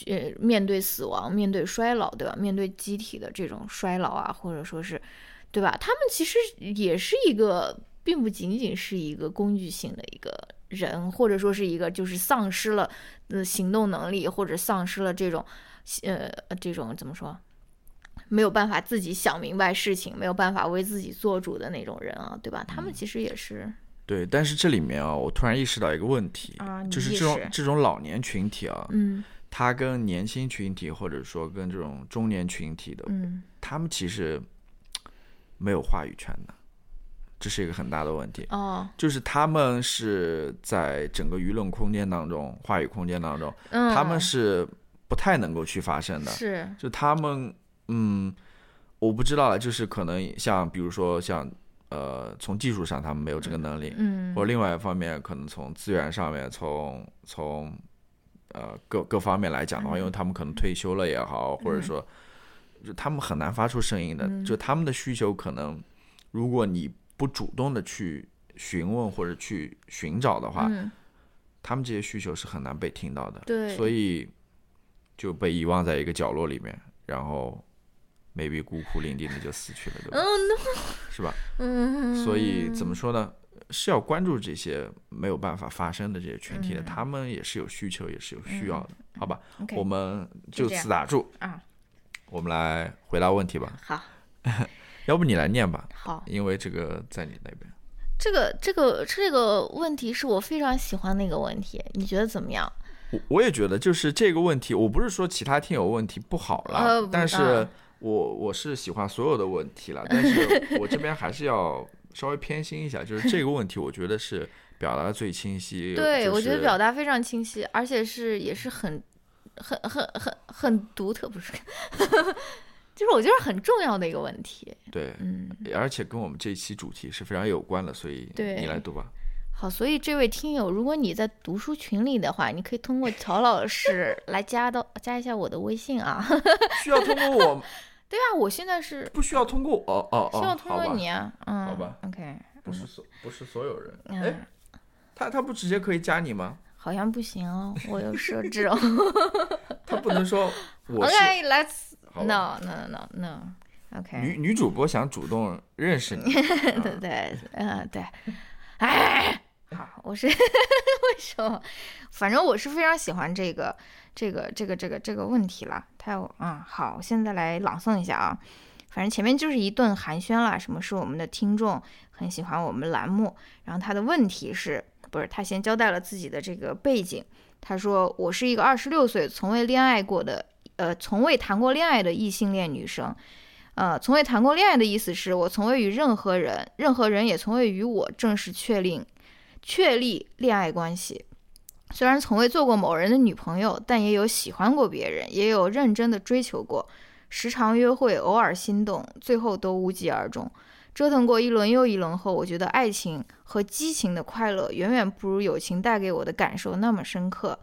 S1: 呃，面对死亡、面对衰老，对吧？面对机体的这种衰老啊，或者说是，对吧？他们其实也是一个，并不仅仅是一个工具性的一个人，或者说是一个就是丧失了呃行动能力，或者丧失了这种，呃，这种怎么说？没有办法自己想明白事情，没有办法为自己做主的那种人啊，对吧？他们其实也是
S2: 对，但是这里面啊，我突然意识到一个问题
S1: 啊，
S2: 就是这种这种老年群体啊，
S1: 嗯，
S2: 他跟年轻群体或者说跟这种中年群体的，
S1: 嗯，
S2: 他们其实没有话语权的，这是一个很大的问题
S1: 哦，
S2: 就是他们是在整个舆论空间当中，话语空间当中，他们是不太能够去发声的，
S1: 是，
S2: 就他们。嗯，我不知道了，就是可能像比如说像呃，从技术上他们没有这个能力，
S1: 嗯，
S2: 或者另外一方面可能从资源上面，从从呃各各方面来讲的话，因为他们可能退休了也好，或者说就他们很难发出声音的，就他们的需求可能如果你不主动的去询问或者去寻找的话，他们这些需求是很难被听到的，
S1: 对，
S2: 所以就被遗忘在一个角落里面，然后。Maybe 孤苦伶仃的就死去了，对吧？是吧？
S1: 嗯，
S2: 所以怎么说呢？是要关注这些没有办法发声的这些群体的，他们也是有需求，也是有需要的，好吧？我们就此打住
S1: 啊。
S2: 我们来回答问题吧。
S1: 好，
S2: 要不你来念吧。
S1: 好，
S2: 因为这个在你那边。
S1: 这个这个这个问题是我非常喜欢的一个问题，你觉得怎么样？
S2: 我我也觉得，就是这个问题，我不是说其他听友问题不好了，但是。我我是喜欢所有的问题了，但是 我这边还是要稍微偏心一下，就是这个问题，我觉得是表达的最清晰。
S1: 对，我觉得表达非常清晰，而且是也是很很很很很独特，不是？就是我觉得很重要的一个问题。
S2: 对，
S1: 嗯，
S2: 而且跟我们这一期主题是非常有关的，所以你来读吧。
S1: 好，所以这位听友，如果你在读书群里的话，你可以通过乔老师 来加到加一下我的微信啊。
S2: 需要通过我。
S1: 对啊，我现在是
S2: 不需要通过哦哦
S1: 哦，需要通过你啊，嗯，
S2: 好吧
S1: ，OK，
S2: 不是所不是所有人，哎，他他不直接可以加你吗？
S1: 好像不行哦，我有 设置哦。
S2: 他不能说 我是。
S1: OK，Let's no no no no OK。
S2: 女女主播想主动认识你，
S1: 对对，嗯对，哎，好，我是为什么？反正我是非常喜欢这个。这个这个这个这个问题了，他有啊，好，现在来朗诵一下啊，反正前面就是一顿寒暄了。什么是我们的听众很喜欢我们栏目？然后他的问题是不是他先交代了自己的这个背景？他说我是一个二十六岁从未恋爱过的，呃，从未谈过恋爱的异性恋女生。呃，从未谈过恋爱的意思是我从未与任何人，任何人也从未与我正式确立确立恋爱关系。虽然从未做过某人的女朋友，但也有喜欢过别人，也有认真的追求过，时常约会，偶尔心动，最后都无疾而终。折腾过一轮又一轮后，我觉得爱情和激情的快乐远远不如友情带给我的感受那么深刻，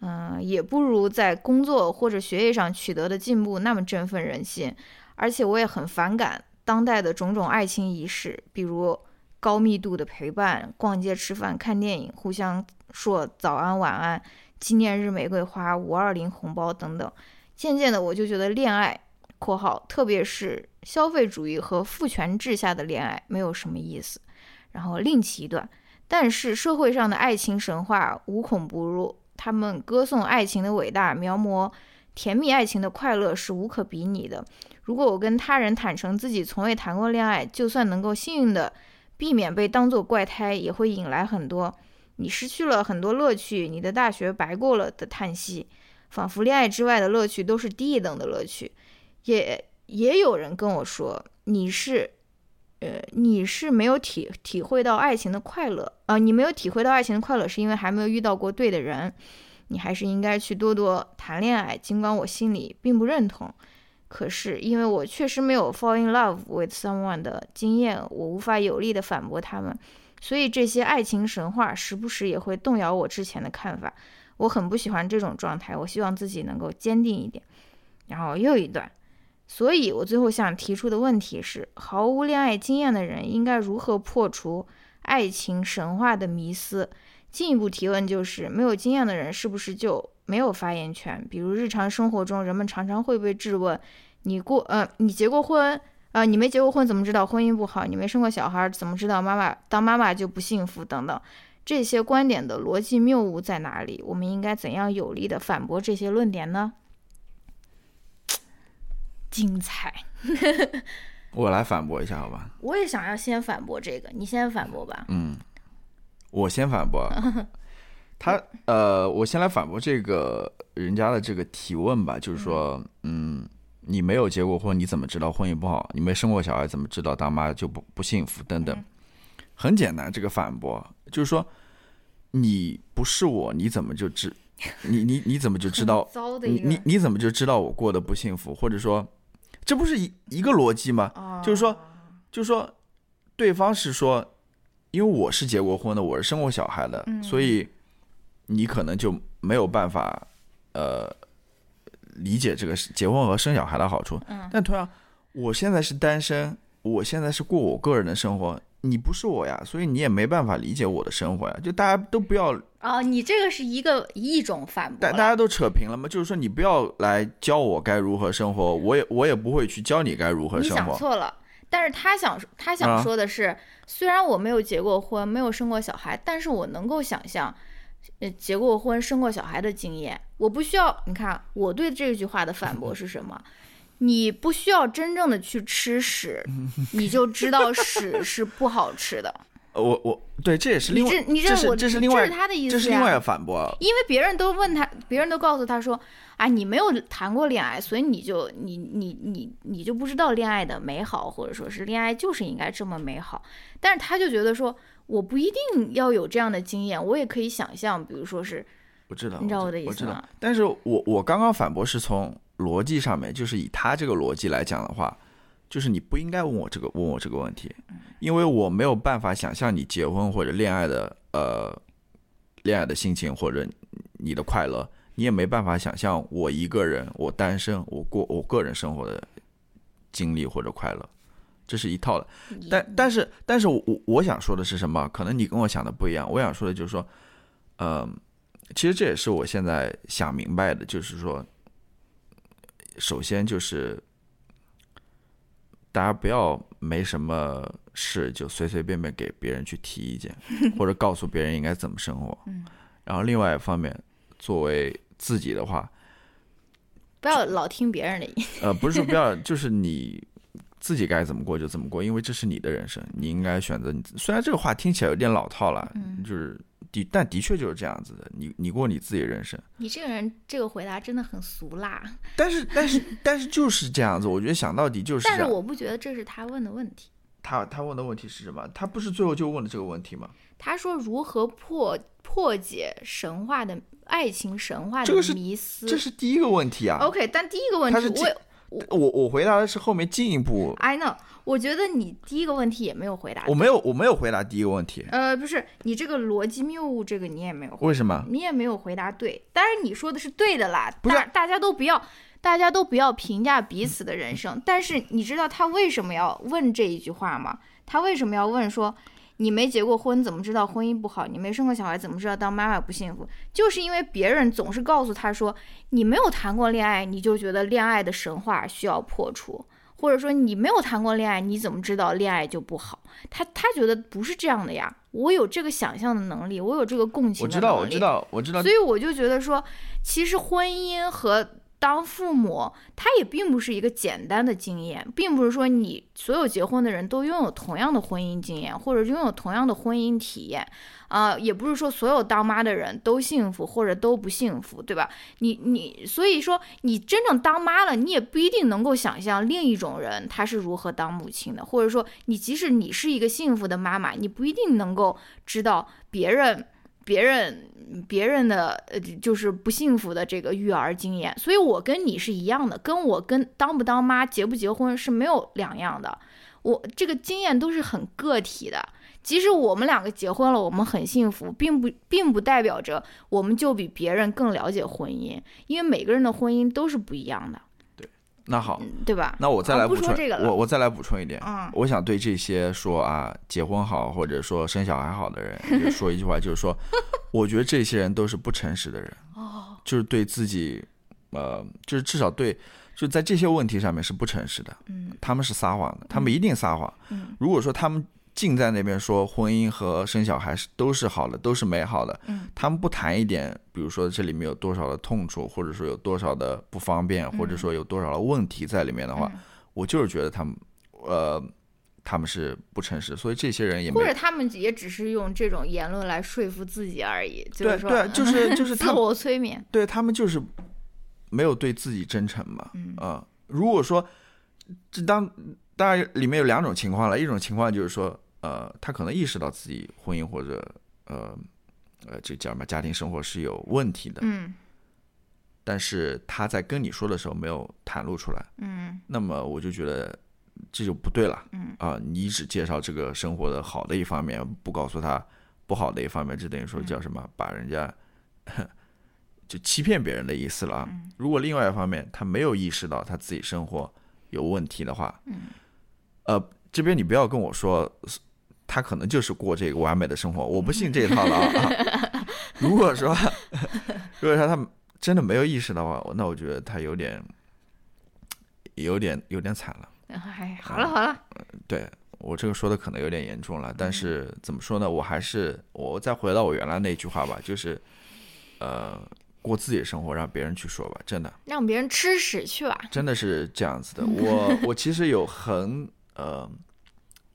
S1: 嗯，也不如在工作或者学业上取得的进步那么振奋人心。而且我也很反感当代的种种爱情仪式，比如高密度的陪伴、逛街、吃饭、看电影、互相说早安晚安、纪念日玫瑰花、五二零红包等等。渐渐的，我就觉得恋爱。（括号特别是消费主义和父权制下的恋爱没有什么意思。）然后另起一段。但是社会上的爱情神话无孔不入，他们歌颂爱情的伟大，描摹甜蜜爱情的快乐是无可比拟的。如果我跟他人坦诚自己从未谈过恋爱，就算能够幸运的避免被当作怪胎，也会引来很多你失去了很多乐趣，你的大学白过了的叹息，仿佛恋爱之外的乐趣都是低一等的乐趣。也也有人跟我说，你是，呃，你是没有体体会到爱情的快乐啊，你没有体会到爱情的快乐，是因为还没有遇到过对的人，你还是应该去多多谈恋爱。尽管我心里并不认同，可是因为我确实没有 fall in love with someone 的经验，我无法有力的反驳他们，所以这些爱情神话时不时也会动摇我之前的看法。我很不喜欢这种状态，我希望自己能够坚定一点。然后又一段。所以，我最后想提出的问题是：毫无恋爱经验的人应该如何破除爱情神话的迷思？进一步提问就是：没有经验的人是不是就没有发言权？比如日常生活中，人们常常会被质问：你过呃，你结过婚？呃，你没结过婚怎么知道婚姻不好？你没生过小孩怎么知道妈妈当妈妈就不幸福？等等，这些观点的逻辑谬误在哪里？我们应该怎样有力的反驳这些论点呢？精彩，
S2: 我来反驳一下，好吧？
S1: 我也想要先反驳这个，你先反驳吧。
S2: 嗯，我先反驳。他呃，我先来反驳这个人家的这个提问吧，就是说，嗯，你没有结过婚，你怎么知道婚姻不好？你没生过小孩，怎么知道当妈就不不幸福？等等，很简单，这个反驳就是说，你不是我，你怎么就知？你你你怎么就知道？你你你怎么就知道我过得不幸福？或者说？这不是一一个逻辑吗？就是说，就是说，对方是说，因为我是结过婚的，我是生过小孩的，所以你可能就没有办法，呃，理解这个结婚和生小孩的好处。嗯但同样，我现在是单身，我现在是过我个人的生活。你不是我呀，所以你也没办法理解我的生活呀。就大家都不要
S1: 哦，你这个是一个一种反驳。
S2: 大大家都扯平了吗？就是说你不要来教我该如何生活，我也我也不会去教你该如何生活。
S1: 你想错了。但是他想他想说的是，虽然我没有结过婚，没有生过小孩，但是我能够想象，呃，结过婚、生过小孩的经验。我不需要。你看我对这句话的反驳是什么？你不需要真正的去吃屎，你就知道屎是不好吃的。
S2: 我我对这也是另外，
S1: 你
S2: 这是这是另外
S1: 他的意思，
S2: 这是另外反驳。
S1: 因为别人都问他，别人都告诉他说，啊，你没有谈过恋爱，所以你就你你你你就不知道恋爱的美好，或者说是恋爱就是应该这么美好。但是他就觉得说，我不一定要有这样的经验，我也可以想象，比如说是，
S2: 我知道，
S1: 你知道我的意思
S2: 吗？但是我我刚刚反驳是从。逻辑上面，就是以他这个逻辑来讲的话，就是你不应该问我这个问我这个问题，因为我没有办法想象你结婚或者恋爱的呃恋爱的心情或者你的快乐，你也没办法想象我一个人我单身我过我个人生活的经历或者快乐，这是一套的。但但是但是我我想说的是什么？可能你跟我想的不一样。我想说的就是说，呃，其实这也是我现在想明白的，就是说。首先就是，大家不要没什么事就随随便便给别人去提意见，或者告诉别人应该怎么生活。然后另外一方面，作为自己的话，
S1: 不要老听别人的。
S2: 呃，不是说不要，就是你自己该怎么过就怎么过，因为这是你的人生，你应该选择。你虽然这个话听起来有点老套了，就是。的但的确就是这样子的，你你过你自己人生。
S1: 你这个人这个回答真的很俗辣。
S2: 但是但是但是就是这样子，我觉得想到底就是。
S1: 但是我不觉得这是他问的问题。
S2: 他他问的问题是什么？他不是最后就问了这个问题吗？
S1: 他说如何破破解神话的爱情神话的迷思？
S2: 这是第一个问题啊。
S1: OK，但第一个问题我
S2: 我我回答的是后面进一步。
S1: I know，我觉得你第一个问题也没有回答。
S2: 我没有，我没有回答第一个问题。
S1: 呃，不是，你这个逻辑谬误，这个你也没有。
S2: 为什么？
S1: 你也没有回答对。当然你说的是对的啦。
S2: 不是，
S1: 大家都不要，大家都不要评价彼此的人生。但是你知道他为什么要问这一句话吗？他为什么要问说？你没结过婚，怎么知道婚姻不好？你没生过小孩，怎么知道当妈妈不幸福？就是因为别人总是告诉他说，你没有谈过恋爱，你就觉得恋爱的神话需要破除，或者说你没有谈过恋爱，你怎么知道恋爱就不好？他他觉得不是这样的呀。我有这个想象的能力，我有这个共情
S2: 的能力。我知道，我知道，我知道。
S1: 所以我就觉得说，其实婚姻和。当父母，他也并不是一个简单的经验，并不是说你所有结婚的人都拥有同样的婚姻经验，或者拥有同样的婚姻体验，啊，也不是说所有当妈的人都幸福或者都不幸福，对吧？你你，所以说你真正当妈了，你也不一定能够想象另一种人他是如何当母亲的，或者说你即使你是一个幸福的妈妈，你不一定能够知道别人。别人别人的呃就是不幸福的这个育儿经验，所以我跟你是一样的，跟我跟当不当妈、结不结婚是没有两样的。我这个经验都是很个体的，即使我们两个结婚了，我们很幸福，并不并不代表着我们就比别人更了解婚姻，因为每个人的婚姻都是不一样的。
S2: 那好，
S1: 对吧？
S2: 那我再来补充，我我再来补充一点。
S1: 嗯，
S2: 我想对这些说啊，结婚好或者说生小孩好的人，就说一句话，就是说，我觉得这些人都是不诚实的人。
S1: 哦，
S2: 就是对自己，呃，就是至少对，就在这些问题上面是不诚实的。
S1: 嗯，
S2: 他们是撒谎的，他们一定撒谎。
S1: 嗯，
S2: 如果说他们。净在那边说婚姻和生小孩是都是好的，都是美好的。
S1: 嗯，
S2: 他们不谈一点，比如说这里面有多少的痛处，或者说有多少的不方便，或者说有多少的问题在里面的话，我就是觉得他们，呃，他们是不诚实。所以这些人也
S1: 或者他们也只是用这种言论来说服自己而已。
S2: 对对，就是 就是
S1: 自我催眠。
S2: 对他们就是没有对自己真诚嘛。
S1: 嗯
S2: 啊，如果说这当当然里面有两种情况了，一种情况就是说。呃，他可能意识到自己婚姻或者呃呃，这叫什么家庭生活是有问题的，
S1: 嗯，
S2: 但是他在跟你说的时候没有袒露出来，
S1: 嗯，
S2: 那么我就觉得这就不对了，
S1: 嗯
S2: 啊，你只介绍这个生活的好的一方面，不告诉他不好的一方面，这等于说叫什么？把人家 就欺骗别人的意思了啊。如果另外一方面他没有意识到他自己生活有问题的话，
S1: 嗯，
S2: 呃，这边你不要跟我说。他可能就是过这个完美的生活，我不信这一套了啊！如果说，如果说他真的没有意识的话，那我觉得他有点，有点有点惨了。
S1: 哎，好了好了，
S2: 对我这个说的可能有点严重了，但是怎么说呢？我还是我再回到我原来那句话吧，就是呃，过自己的生活，让别人去说吧，真的，
S1: 让别人吃屎去吧，
S2: 真的是这样子的。我我其实有很呃。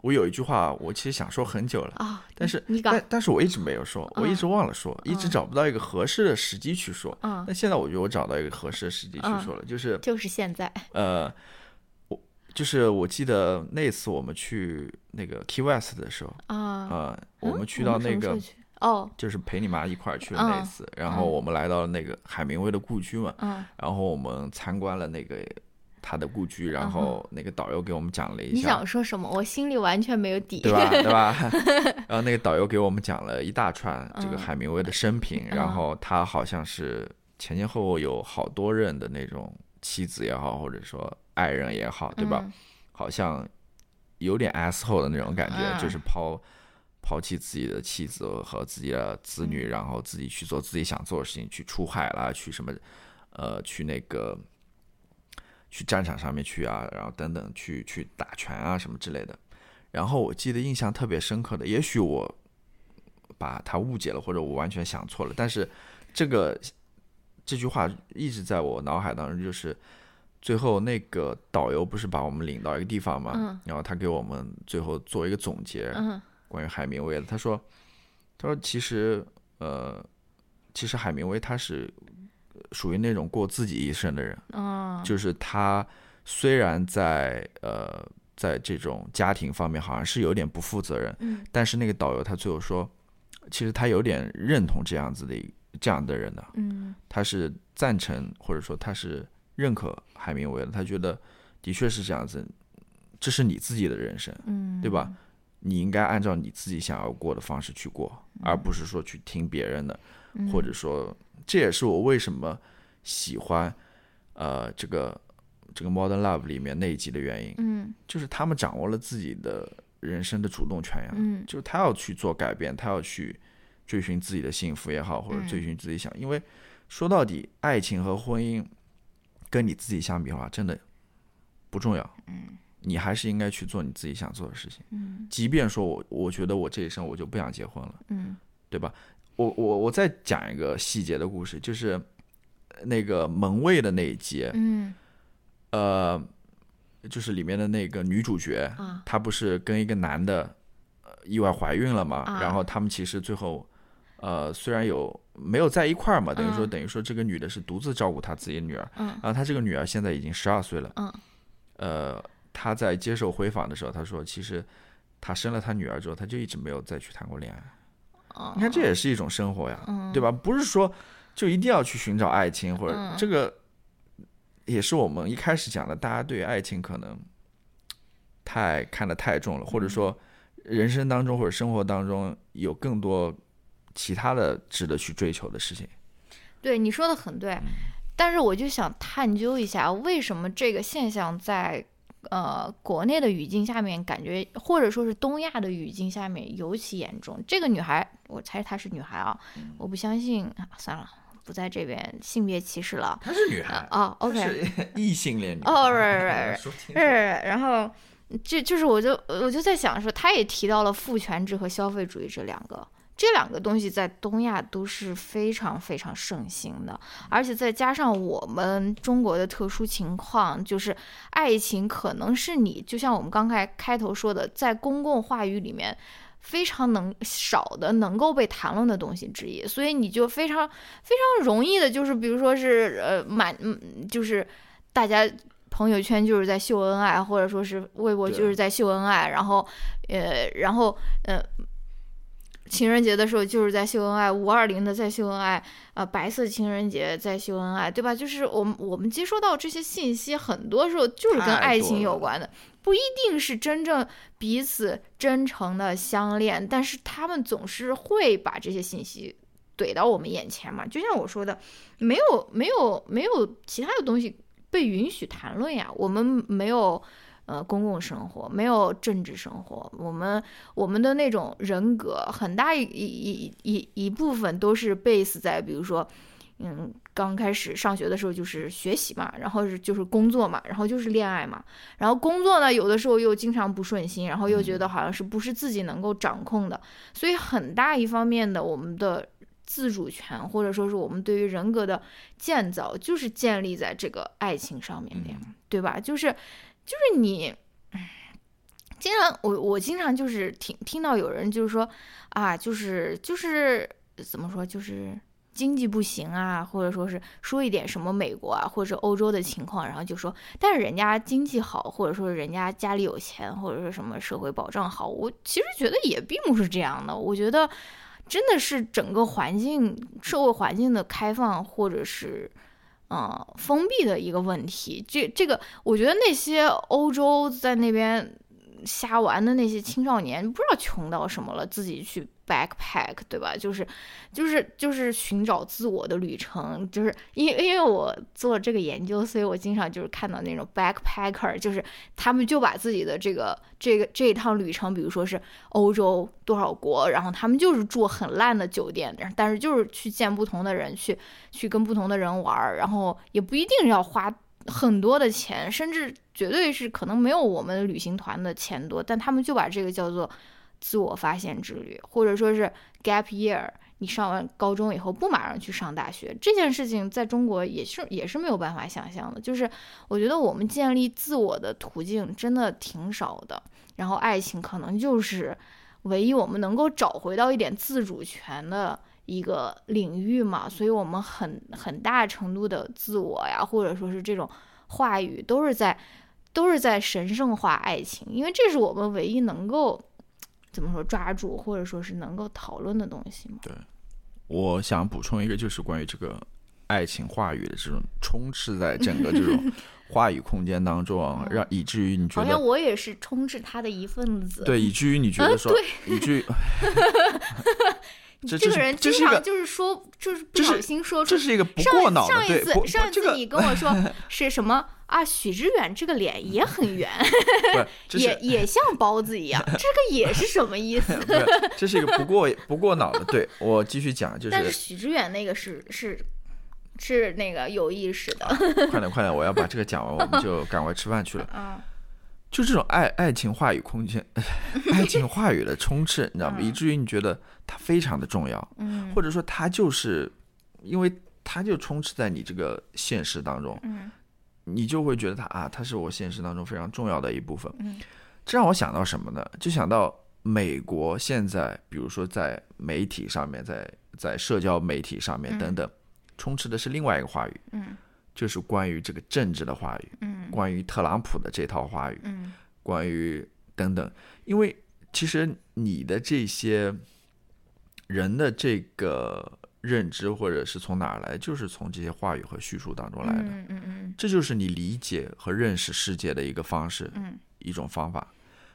S2: 我有一句话，我其实想说很久了
S1: 啊，
S2: 但是但但是我一直没有说，我一直忘了说，一直找不到一个合适的时机去说。
S1: 嗯，
S2: 那现在我觉得我找到一个合适的时机去说了，就是
S1: 就是现在。
S2: 呃，我就是我记得那次我们去那个 Key West 的时候
S1: 啊，
S2: 呃，我们去到那个
S1: 哦，
S2: 就是陪你妈一块儿去的那次，然后我们来到了那个海明威的故居嘛，
S1: 嗯，
S2: 然后我们参观了那个。他的故居，然后那个导游给我们讲了一下。你
S1: 想说什么？我心里完全没有底，
S2: 对吧？对吧？然后那个导游给我们讲了一大串这个海明威的生平，然后他好像是前前后后有好多任的那种妻子也好，或者说爱人也好，对吧？好像有点 S 后的那种感觉，就是抛抛弃自己的妻子和自己的子女，然后自己去做自己想做的事情，去出海啦，去什么，呃，去那个。去战场上面去啊，然后等等去去打拳啊什么之类的。然后我记得印象特别深刻的，也许我把他误解了，或者我完全想错了。但是这个这句话一直在我脑海当中，就是最后那个导游不是把我们领到一个地方嘛，然后他给我们最后做一个总结，关于海明威的。他说，他说其实呃，其实海明威他是。属于那种过自己一生的人，就是他虽然在呃在这种家庭方面好像是有点不负责任，
S1: 嗯，
S2: 但是那个导游他最后说，其实他有点认同这样子的这样的人的，
S1: 嗯，
S2: 他是赞成或者说他是认可海明威的，他觉得的确是这样子，这是你自己的人生，
S1: 嗯，
S2: 对吧？你应该按照你自己想要过的方式去过，而不是说去听别人的，或者说，这也是我为什么喜欢呃这个这个 Modern Love 里面那一集的原因，
S1: 嗯，
S2: 就是他们掌握了自己的人生的主动权呀，
S1: 嗯，
S2: 就是他要去做改变，他要去追寻自己的幸福也好，或者追寻自己想，因为说到底，爱情和婚姻跟你自己相比的话，真的不重要，
S1: 嗯。
S2: 你还是应该去做你自己想做的事情，
S1: 嗯，
S2: 即便说我我觉得我这一生我就不想结婚了，
S1: 嗯，
S2: 对吧？我我我再讲一个细节的故事，就是那个门卫的那一集，
S1: 嗯，
S2: 呃，就是里面的那个女主角，
S1: 啊，
S2: 她不是跟一个男的意外怀孕了嘛？
S1: 啊
S2: 然后他们其实最后，呃，虽然有没有在一块儿嘛，等于说
S1: 嗯
S2: 等于说这个女的是独自照顾她自己的女儿，
S1: 嗯
S2: 然后她这个女儿现在已经十二岁了，
S1: 嗯，
S2: 呃。他在接受回访的时候，他说：“其实他生了他女儿之后，他就一直没有再去谈过恋爱。
S1: 哦，
S2: 你看，这也是一种生活呀，
S1: 嗯。
S2: 对吧？不是说就一定要去寻找爱情，或者
S1: 嗯。
S2: 这个也是我们一开始讲的，大家对爱情可能太看得太重了，或者说人生当中或者生活当中有更多其他的值得去追求的事情。
S1: 对你说的很对，但是我就想探究一下，为什么这个现象在呃国内的语境下面，感觉或者说是东亚的语境下面尤其严重。这个女孩，我猜她是女孩啊，我不相信，啊算了，不在这边性别歧视了。
S2: 她是女孩
S1: 哦，OK，
S2: 异性恋女孩。
S1: 哦然后这就是我就我就在想说，她也提到了父权制和消费主义这两个。这两个东西在东亚都是非常非常盛行的，而且再加上我们中国的特殊情况，就是爱情可能是你就像我们刚才开头说的，在公共话语里面非常能少的能够被谈论的东西之一，所以你就非常非常容易的，就是比如说是呃满嗯就是大家。朋友圈就是在秀恩爱，或者说是微博就是在秀恩爱，然后，呃，然后，呃，情人节的时候就是在秀恩爱，五二零的在秀恩爱，呃，白色情人节在秀恩爱，对吧？就是我们我们接收到这些信息，很多时候就是跟爱情有关的，不一定是真正彼此真诚的相恋，但是他们总是会把这些信息怼到我们眼前嘛。就像我说的，没有没有没有其他的东西被允许谈论呀，我们没有。呃，公共生活没有政治生活，我们我们的那种人格很大一一一一部分都是 base 在，比如说，嗯，刚开始上学的时候就是学习嘛，然后是就是工作嘛，然后就是恋爱嘛，然后工作呢有的时候又经常不顺心，然后又觉得好像是不是自己能够掌控的，所以很大一方面的我们的自主权或者说是我们对于人格的建造，就是建立在这个爱情上面的，对吧？就是。就是你，经常我我经常就是听听到有人就是说啊，就是就是怎么说，就是经济不行啊，或者说是说一点什么美国啊或者欧洲的情况，然后就说，但是人家经济好，或者说人家家里有钱，或者说什么社会保障好，我其实觉得也并不是这样的。我觉得真的是整个环境社会环境的开放，或者是。嗯，封闭的一个问题，这这个，我觉得那些欧洲在那边瞎玩的那些青少年，不知道穷到什么了，自己去。backpack 对吧？就是，就是就是寻找自我的旅程。就是因为因为我做这个研究，所以我经常就是看到那种 backpacker，就是他们就把自己的这个这个这一趟旅程，比如说是欧洲多少国，然后他们就是住很烂的酒店，但是就是去见不同的人，去去跟不同的人玩，然后也不一定要花很多的钱，甚至绝对是可能没有我们旅行团的钱多，但他们就把这个叫做。自我发现之旅，或者说是 gap year，你上完高中以后不马上去上大学，这件事情在中国也是也是没有办法想象的。就是我觉得我们建立自我的途径真的挺少的，然后爱情可能就是唯一我们能够找回到一点自主权的一个领域嘛。所以我们很很大程度的自我呀，或者说是这种话语，都是在都是在神圣化爱情，因为这是我们唯一能够。怎么说抓住，或者说是能够讨论的东西嘛？
S2: 对，我想补充一个，就是关于这个爱情话语的这种充斥在整个这种 话语空间当中，让以至于你觉得好
S1: 像我也是充斥他的一份子。
S2: 对，以至于你觉得说，以至于。
S1: 这个人经常就是说，就是不小心说出。
S2: 这是一个不过脑
S1: 的。上一次，上一次你跟我说 是什么啊？许知远这个脸也很圆，也也像包子一样。这个也是什么意思？
S2: 这是一个不过不过脑的。对我继续讲，就是。
S1: 但是许知远那个是是是那个有意识的。
S2: 快点快点，我要把这个讲完，我们就赶快吃饭去了。
S1: 啊。
S2: 就这种爱爱情话语空间，爱情话语的充斥，你知道吗？以至于你觉得它非常的重要，
S1: 嗯，
S2: 或者说它就是，因为它就充斥在你这个现实当中，
S1: 嗯，
S2: 你就会觉得它啊，它是我现实当中非常重要的一部分，
S1: 嗯，
S2: 这让我想到什么呢？就想到美国现在，比如说在媒体上面，在在社交媒体上面等等，充斥的是另外一个话语，
S1: 嗯。
S2: 就是关于这个政治的话语，
S1: 嗯，
S2: 关于特朗普的这套话语，
S1: 嗯，
S2: 关于等等，因为其实你的这些人的这个认知或者是从哪儿来，就是从这些话语和叙述当中来的，
S1: 嗯嗯嗯，
S2: 这就是你理解和认识世界的一个方式，
S1: 嗯，
S2: 一种方法。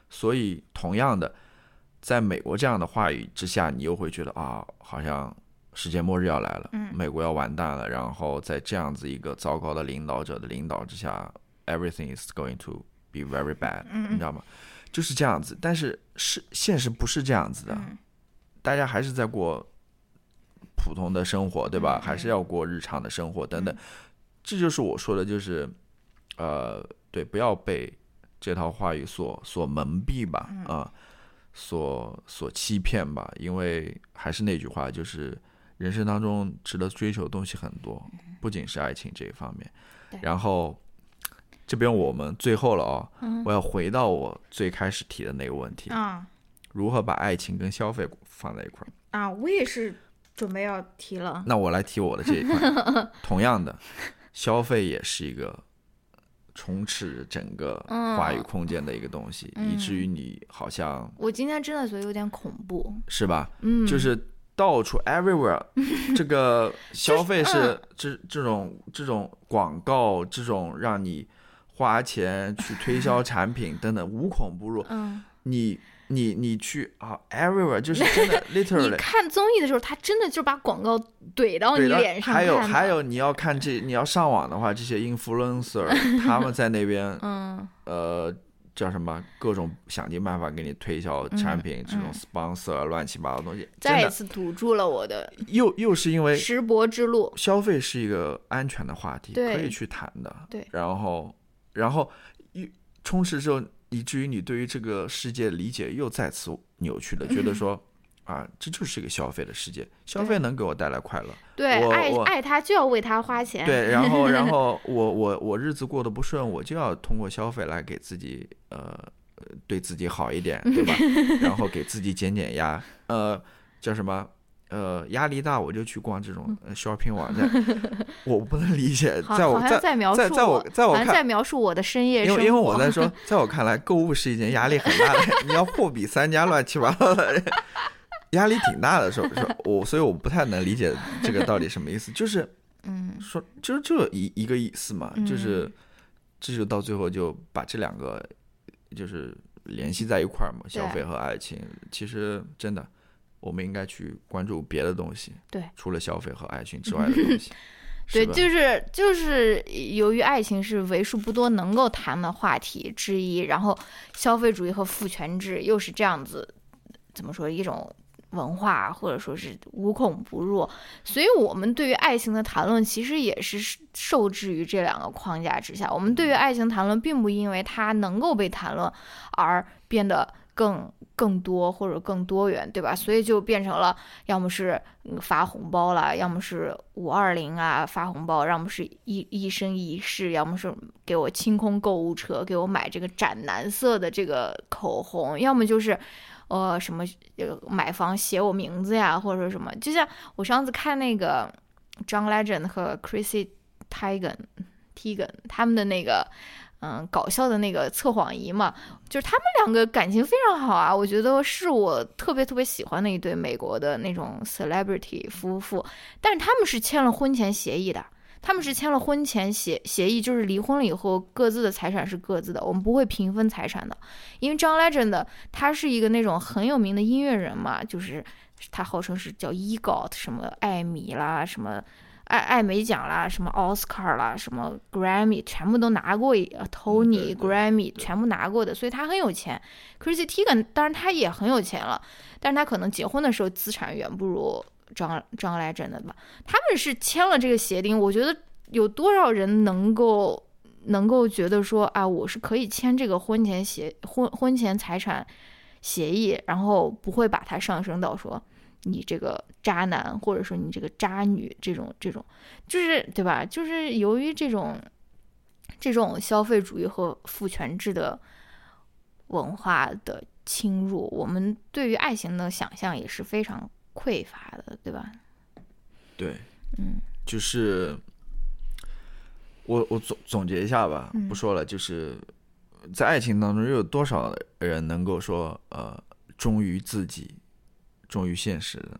S2: 所以，同样的，在美国这样的话语之下，你又会觉得啊，好像。世界末日要来了，美国要完蛋了。然后在这样子一个糟糕的领导者的领导之下，everything is going to be very bad，你知道吗？就是这样子。但是是现实不是这样子的，大家还是在过普通的生活，对吧？还是要过日常的生活等等。这就是我说的，就是呃，对，不要被这套话语所所蒙蔽吧，啊，所所欺骗吧。因为还是那句话，就是。人生当中值得追求的东西很多，不仅是爱情这一方面。然后这边我们最后了哦，我要回到我最开始提的那个问题
S1: 啊，
S2: 如何把爱情跟消费放在一块儿
S1: 啊？我也是准备要提了。
S2: 那我来提我的这一块。同样的，消费也是一个充斥整个话语空间的一个东西，以至于你好像
S1: 我今天真的觉得有点恐怖，
S2: 是吧？
S1: 嗯，
S2: 就是。到处 everywhere，这个消费是这这种这种广告，这种让你花钱去推销产品等等，无孔不入。
S1: 嗯，
S2: 你你你去啊，everywhere 就是真的 literally。
S1: 你看综艺的时候，他真的就把广告怼到你脸上。
S2: 还有还有，你要看这你要上网的话，这些 influencer 他们在那边，
S1: 嗯
S2: 呃。叫什么？各种想尽办法给你推销产品，这种 sponsor 乱七八糟东西，
S1: 再一次堵住了我的。
S2: 又又是因为
S1: 石博之路，
S2: 消费是一个安全的话题，可以去谈的。
S1: 对，
S2: 然后，然后又充斥之后，以至于你对于这个世界理解又再次扭曲了，觉得 说。啊，这就是一个消费的世界，消费能给我带来快乐。
S1: 对，爱爱他就要为他花钱。
S2: 对，然后然后 我我我日子过得不顺，我就要通过消费来给自己呃对自己好一点，对吧？然后给自己减减压。呃，叫什么？呃，压力大我就去逛这种 shopping 网站。我不能理解，在我在在在我在我看
S1: 在描述我的深夜
S2: 因为因为我在说，在我看来，购物是一件压力很大的，你要货比三家，乱七八糟的。压力挺大的，是是，我所以我不太能理解这个到底什么意思，就是，
S1: 嗯，
S2: 说就是就一一个意思嘛，就是这就到最后就把这两个就是联系在一块儿嘛，消费和爱情，其实真的我们应该去关注别的东西，
S1: 对，
S2: 除了消费和爱情之外的东西，
S1: 对，就是就是由于爱情是为数不多能够谈的话题之一，然后消费主义和父权制又是这样子，怎么说一种。文化或者说是无孔不入，所以我们对于爱情的谈论其实也是受制于这两个框架之下。我们对于爱情谈论，并不因为它能够被谈论而变得更更多或者更多元，对吧？所以就变成了要么是发红包了，要么是五二零啊发红包，要么是一一生一世，要么是给我清空购物车，给我买这个斩蓝色的这个口红，要么就是。呃，什么，买房写我名字呀，或者说什么？就像我上次看那个 John Legend 和 Chrissy Teigen Teigen 他们的那个嗯，搞笑的那个测谎仪嘛，就是他们两个感情非常好啊，我觉得是我特别特别喜欢的一对美国的那种 celebrity 夫妇，但是他们是签了婚前协议的，他们是签了婚前协协议，就是离婚了以后各自的财产是各自的，我们不会平分财产的，因为 John Legend 他是一个那种很有名的音乐人嘛，就是他号称是叫 EGOT 什么艾米啦什么。艾艾美奖啦，什么奥斯卡啦，什么 Grammy，全部都拿过，Tony Grammy 全部拿过的，所以他很有钱。Chrissy Teigen 当然他也很有钱了，但是他可能结婚的时候资产远不如张张来真的吧。他们是签了这个协定，我觉得有多少人能够能够觉得说啊，我是可以签这个婚前协婚婚前财产协议，然后不会把它上升到说。你这个渣男，或者说你这个渣女，这种这种，就是对吧？就是由于这种这种消费主义和父权制的文化的侵入，我们对于爱情的想象也是非常匮乏的，对吧？
S2: 对，
S1: 嗯，
S2: 就是我我总总结一下吧，不说了，就是在爱情当中，又有多少人能够说呃忠于自己？忠于现实的，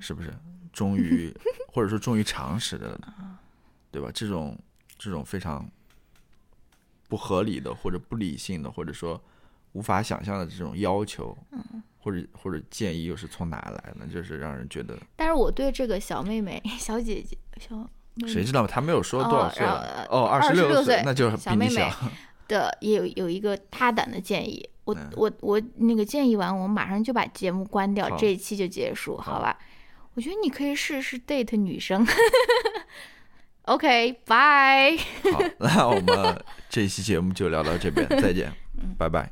S2: 是不是？忠于或者说忠于常识的，对吧？这种这种非常不合理的，或者不理性的，或者说无法想象的这种要求，嗯或者或者建议，又是从哪来呢？就是让人觉得。
S1: 但是我对这个小妹妹、小姐姐、小
S2: 谁知道？她没有说多少岁
S1: 哦，
S2: 二十
S1: 六
S2: 岁，那就
S1: 小妹妹 的也有有一个大胆的建议。我我我那个建议完，我们马上就把节目关掉，这一期就结束，好吧？我觉得你可以试试 date 女生。OK，拜。
S2: 好，那我们这一期节目就聊到这边，再见，拜拜。